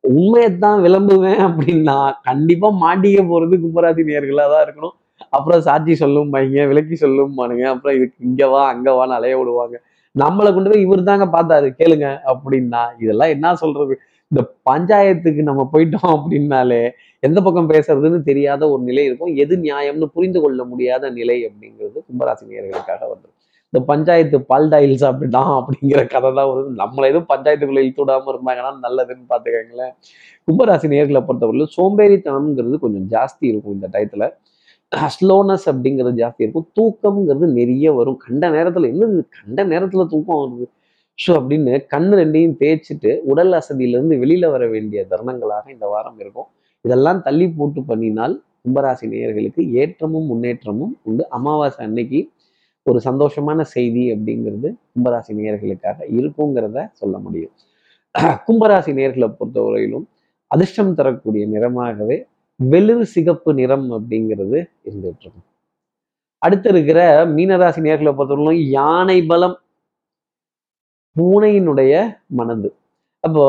உண்மையைத்தான் விளம்புவேன் அப்படின்னா கண்டிப்பா மாட்டிக்க போறது கும்பராசி நேர்களாக தான் இருக்கணும். அப்புறம் சாட்சி சொல்லும் பையங்க விளக்கி சொல்லும் பானுங்க அப்புறம் இதுக்கு இங்க வா அங்க வான்னு அலைய விடுவாங்க. நம்மளை கொண்டு போய் இவர் தாங்க பார்த்தாரு. கேளுங்க அப்படின்னா இதெல்லாம் என்ன சொல்றது? இந்த பஞ்சாயத்துக்கு நம்ம போயிட்டோம் அப்படின்னாலே எந்த பக்கம் பேசுறதுன்னு தெரியாத ஒரு நிலை இருக்கும். எது நியாயம்னு புரிந்து கொள்ள முடியாத நிலை அப்படிங்கிறது கும்பராசி நேர்களுக்காக வந்துடும் இந்த பஞ்சாயத்து பால்டாயில் சாப்பிட்டான் அப்படிங்கிற கதை தான் வருது. நம்மளை எதுவும் பஞ்சாயத்துக்குள்ள இழுத்து விடாம இருந்தாங்கன்னா நல்லதுன்னு பார்த்துக்கங்களேன். கும்பராசி நேர்களை பொறுத்தவரையிலும் சோம்பேறித்தனம்ங்கிறது கொஞ்சம் ஜாஸ்தி இருக்கும் இந்த டயத்துல. ஸ்லோனஸ் அப்படிங்கிறது ஜாஸ்தி இருக்கும். தூக்கம்ங்கிறது நிறைய வரும். கண்ட நேரத்தில் என்னது கண்ட நேரத்தில் தூக்கம் வருது. ஷோ அப்படின்னு கண் ரெண்டையும் தேய்ச்சிட்டு உடல் அசதியிலிருந்து வெளியில் வர வேண்டிய தருணங்களாக இந்த வாரம் இருக்கும். இதெல்லாம் தள்ளி போட்டு பண்ணினால் கும்பராசி நேயர்களுக்கு ஏற்றமும் முன்னேற்றமும் உண்டு. அமாவாசை அன்னைக்கு ஒரு சந்தோஷமான செய்தி அப்படிங்கிறது கும்பராசி நேயர்களுக்காக இருக்குங்கிறத சொல்ல முடியும். கும்பராசி நேயர்களை பொறுத்தவரையிலும் அதிர்ஷ்டம் தரக்கூடிய நிறமாகவே வெளிர் சிகப்பு நிறம் அப்படிங்கிறது இருந்துட்டு இருக்கும். அடுத்து இருக்கிற மீனராசி நேர்களை பொறுத்தவரைக்கும் யானை பலம் பூனையினுடைய மனது. அப்போ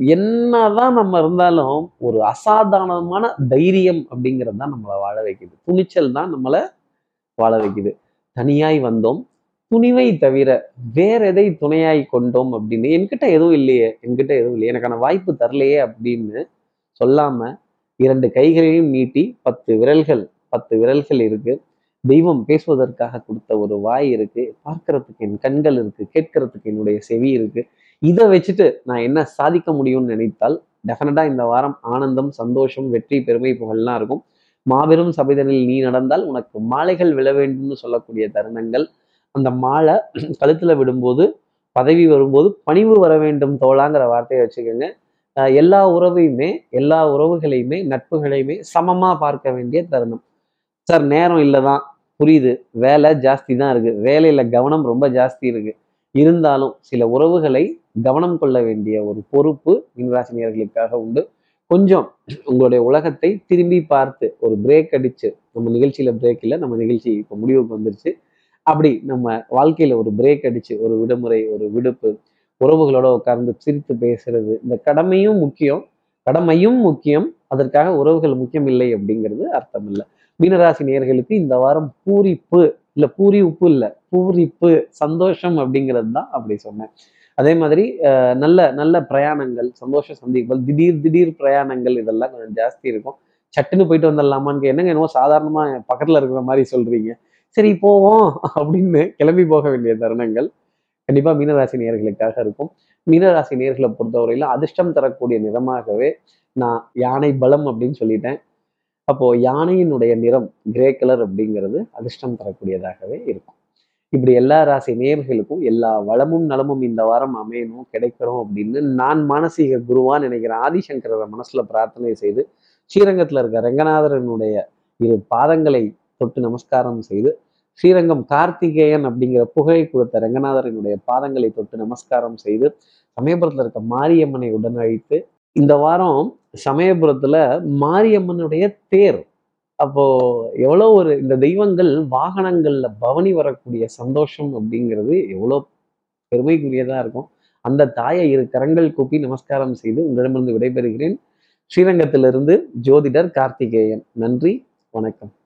என்னதான் நம்ம இருந்தாலும் ஒரு அசாதாரணமான தைரியம் அப்படிங்கிறது தான் நம்மளை வாழ வைக்குது. துணிச்சல் தான் நம்மளை வாழ வைக்குது. தனியாய் வந்தோம். துணிவை தவிர வேற எதை துணையாய் கொண்டோம் அப்படின்னு என்கிட்ட எதுவும் இல்லையே. என்கிட்ட எதுவும் இல்லையே. எனக்கான வாய்ப்பு தரலையே அப்படின்னு சொல்லாம இரண்டு கைகளையும் நீட்டி பத்து விரல்கள் பத்து விரல்கள் இருக்கு. தெய்வம் பேசுவதற்காக கொடுத்த ஒரு வாய் இருக்கு. பார்க்கறதுக்கு என் கண்கள் இருக்கு. கேட்கறதுக்கு என்னுடைய செவி இருக்கு. இதை வச்சுட்டு நான் என்ன சாதிக்க முடியும்னு நினைத்தால் டெஃபினட்டா இந்த வாரம் ஆனந்தம் சந்தோஷம் வெற்றி பெருமை புகழ்லாம் இருக்கும். மாபெரும் சபைதனில் நீ நடந்தால் உனக்கு மாலைகள் விழ வேண்டும்னு சொல்லக்கூடிய தருணங்கள். அந்த மாலை கழுத்துல விடும்போது பதவி வரும்போது பணிவு வர வேண்டும் தோளாங்கிற வார்த்தையை வச்சுக்கோங்க. எல்லா உறவையுமே எல்லா உறவுகளையுமே நட்புகளையுமே சமமாக பார்க்க வேண்டிய தருணம். சார் நேரம் இல்லை தான் புரியுது. வேலை ஜாஸ்தி தான் இருக்குது வேலையில் கவனம் ரொம்ப ஜாஸ்தி இருக்குது இருந்தாலும் சில உறவுகளை கவனம் கொள்ள வேண்டிய ஒரு பொறுப்பு மீனராசினியர்களுக்காக உண்டு. கொஞ்சம் உங்களுடைய உலகத்தை திரும்பி பார்த்து ஒரு பிரேக் அடிச்சு நம்ம நிகழ்ச்சியில் பிரேக் இல்லை நம்ம நிகழ்ச்சி இப்போ முடிவுக்கு வந்துருச்சு. அப்படி நம்ம வாழ்க்கையில் ஒரு பிரேக் அடிச்சு ஒரு விடுமுறை ஒரு விடுப்பு உறவுகளோட உட்கார்ந்து சிரித்து பேசுறது. இந்த கடமையும் முக்கியம். கடமையும் முக்கியம். அதற்காக உறவுகள் முக்கியம் இல்லை அப்படிங்கிறது அர்த்தம் இல்லை மீனராசி நேர்களுக்கு இந்த வாரம் பூரிப்பு இல்லை பூரி உப்பு இல்லை பூரிப்பு சந்தோஷம் அப்படிங்கிறது தான் அப்படி சொன்னேன். அதே மாதிரி நல்ல நல்ல பிரயாணங்கள் சந்தோஷ சந்திப்புகள் திடீர் திடீர் பிரயாணங்கள் இதெல்லாம் கொஞ்சம் ஜாஸ்தி இருக்கும். சட்டுன்னு போயிட்டு வந்துடலாமான்னு என்னங்க என்னவோ சாதாரணமாக பக்கத்தில் இருக்கிற மாதிரி சொல்றீங்க. சரி போவோம் அப்படின்னு கிளம்பி போக வேண்டிய தருணங்கள். கண்டிப்பா மீனராசி நேர்களுக்காக இருக்கும். மீனராசி நேர்களை பொறுத்தவரையில அதிர்ஷ்டம் தரக்கூடிய நிறமாகவே நான் யானை பலம் அப்படின்னு சொல்லிட்டேன். அப்போ யானையினுடைய நிறம் கிரே கலர் அப்படிங்கிறது அதிர்ஷ்டம் தரக்கூடியதாகவே இருக்கும். இப்படி எல்லா ராசி நேர்களுக்கும் எல்லா வளமும் நலமும் இந்த வாரம் அமையணும் கிடைக்கணும் அப்படின்னு நான் மானசீக குருவான் நினைக்கிறேன் ஆதிசங்கரரை மனசுல பிரார்த்தனை செய்து ஸ்ரீரங்கத்தில் இருக்க ரங்கநாதரனுடைய இரு பாதங்களை தொட்டு நமஸ்காரம் செய்து ஸ்ரீரங்கம் கார்த்திகேயன் அப்படிங்கிற புகழை கொடுத்த ரங்கநாதரனுடைய பாதங்களை தொட்டு நமஸ்காரம் செய்து சமயபுரத்தில் இருக்க மாரியம்மனை உடனழித்து இந்த வாரம் சமயபுரத்தில் மாரியம்மனுடைய தேர். அப்போ எவ்வளோ ஒரு இந்த தெய்வங்கள் வாகனங்களில் பவனி வரக்கூடிய சந்தோஷம் அப்படிங்கிறது எவ்வளோ பெருமைக்குரியதாக இருக்கும். அந்த தாயை இரு கரங்கள் கூப்பி நமஸ்காரம் செய்து உங்களிடமிருந்து விடைபெறுகிறேன். ஸ்ரீரங்கத்திலிருந்து ஜோதிடர் கார்த்திகேயன். நன்றி வணக்கம்.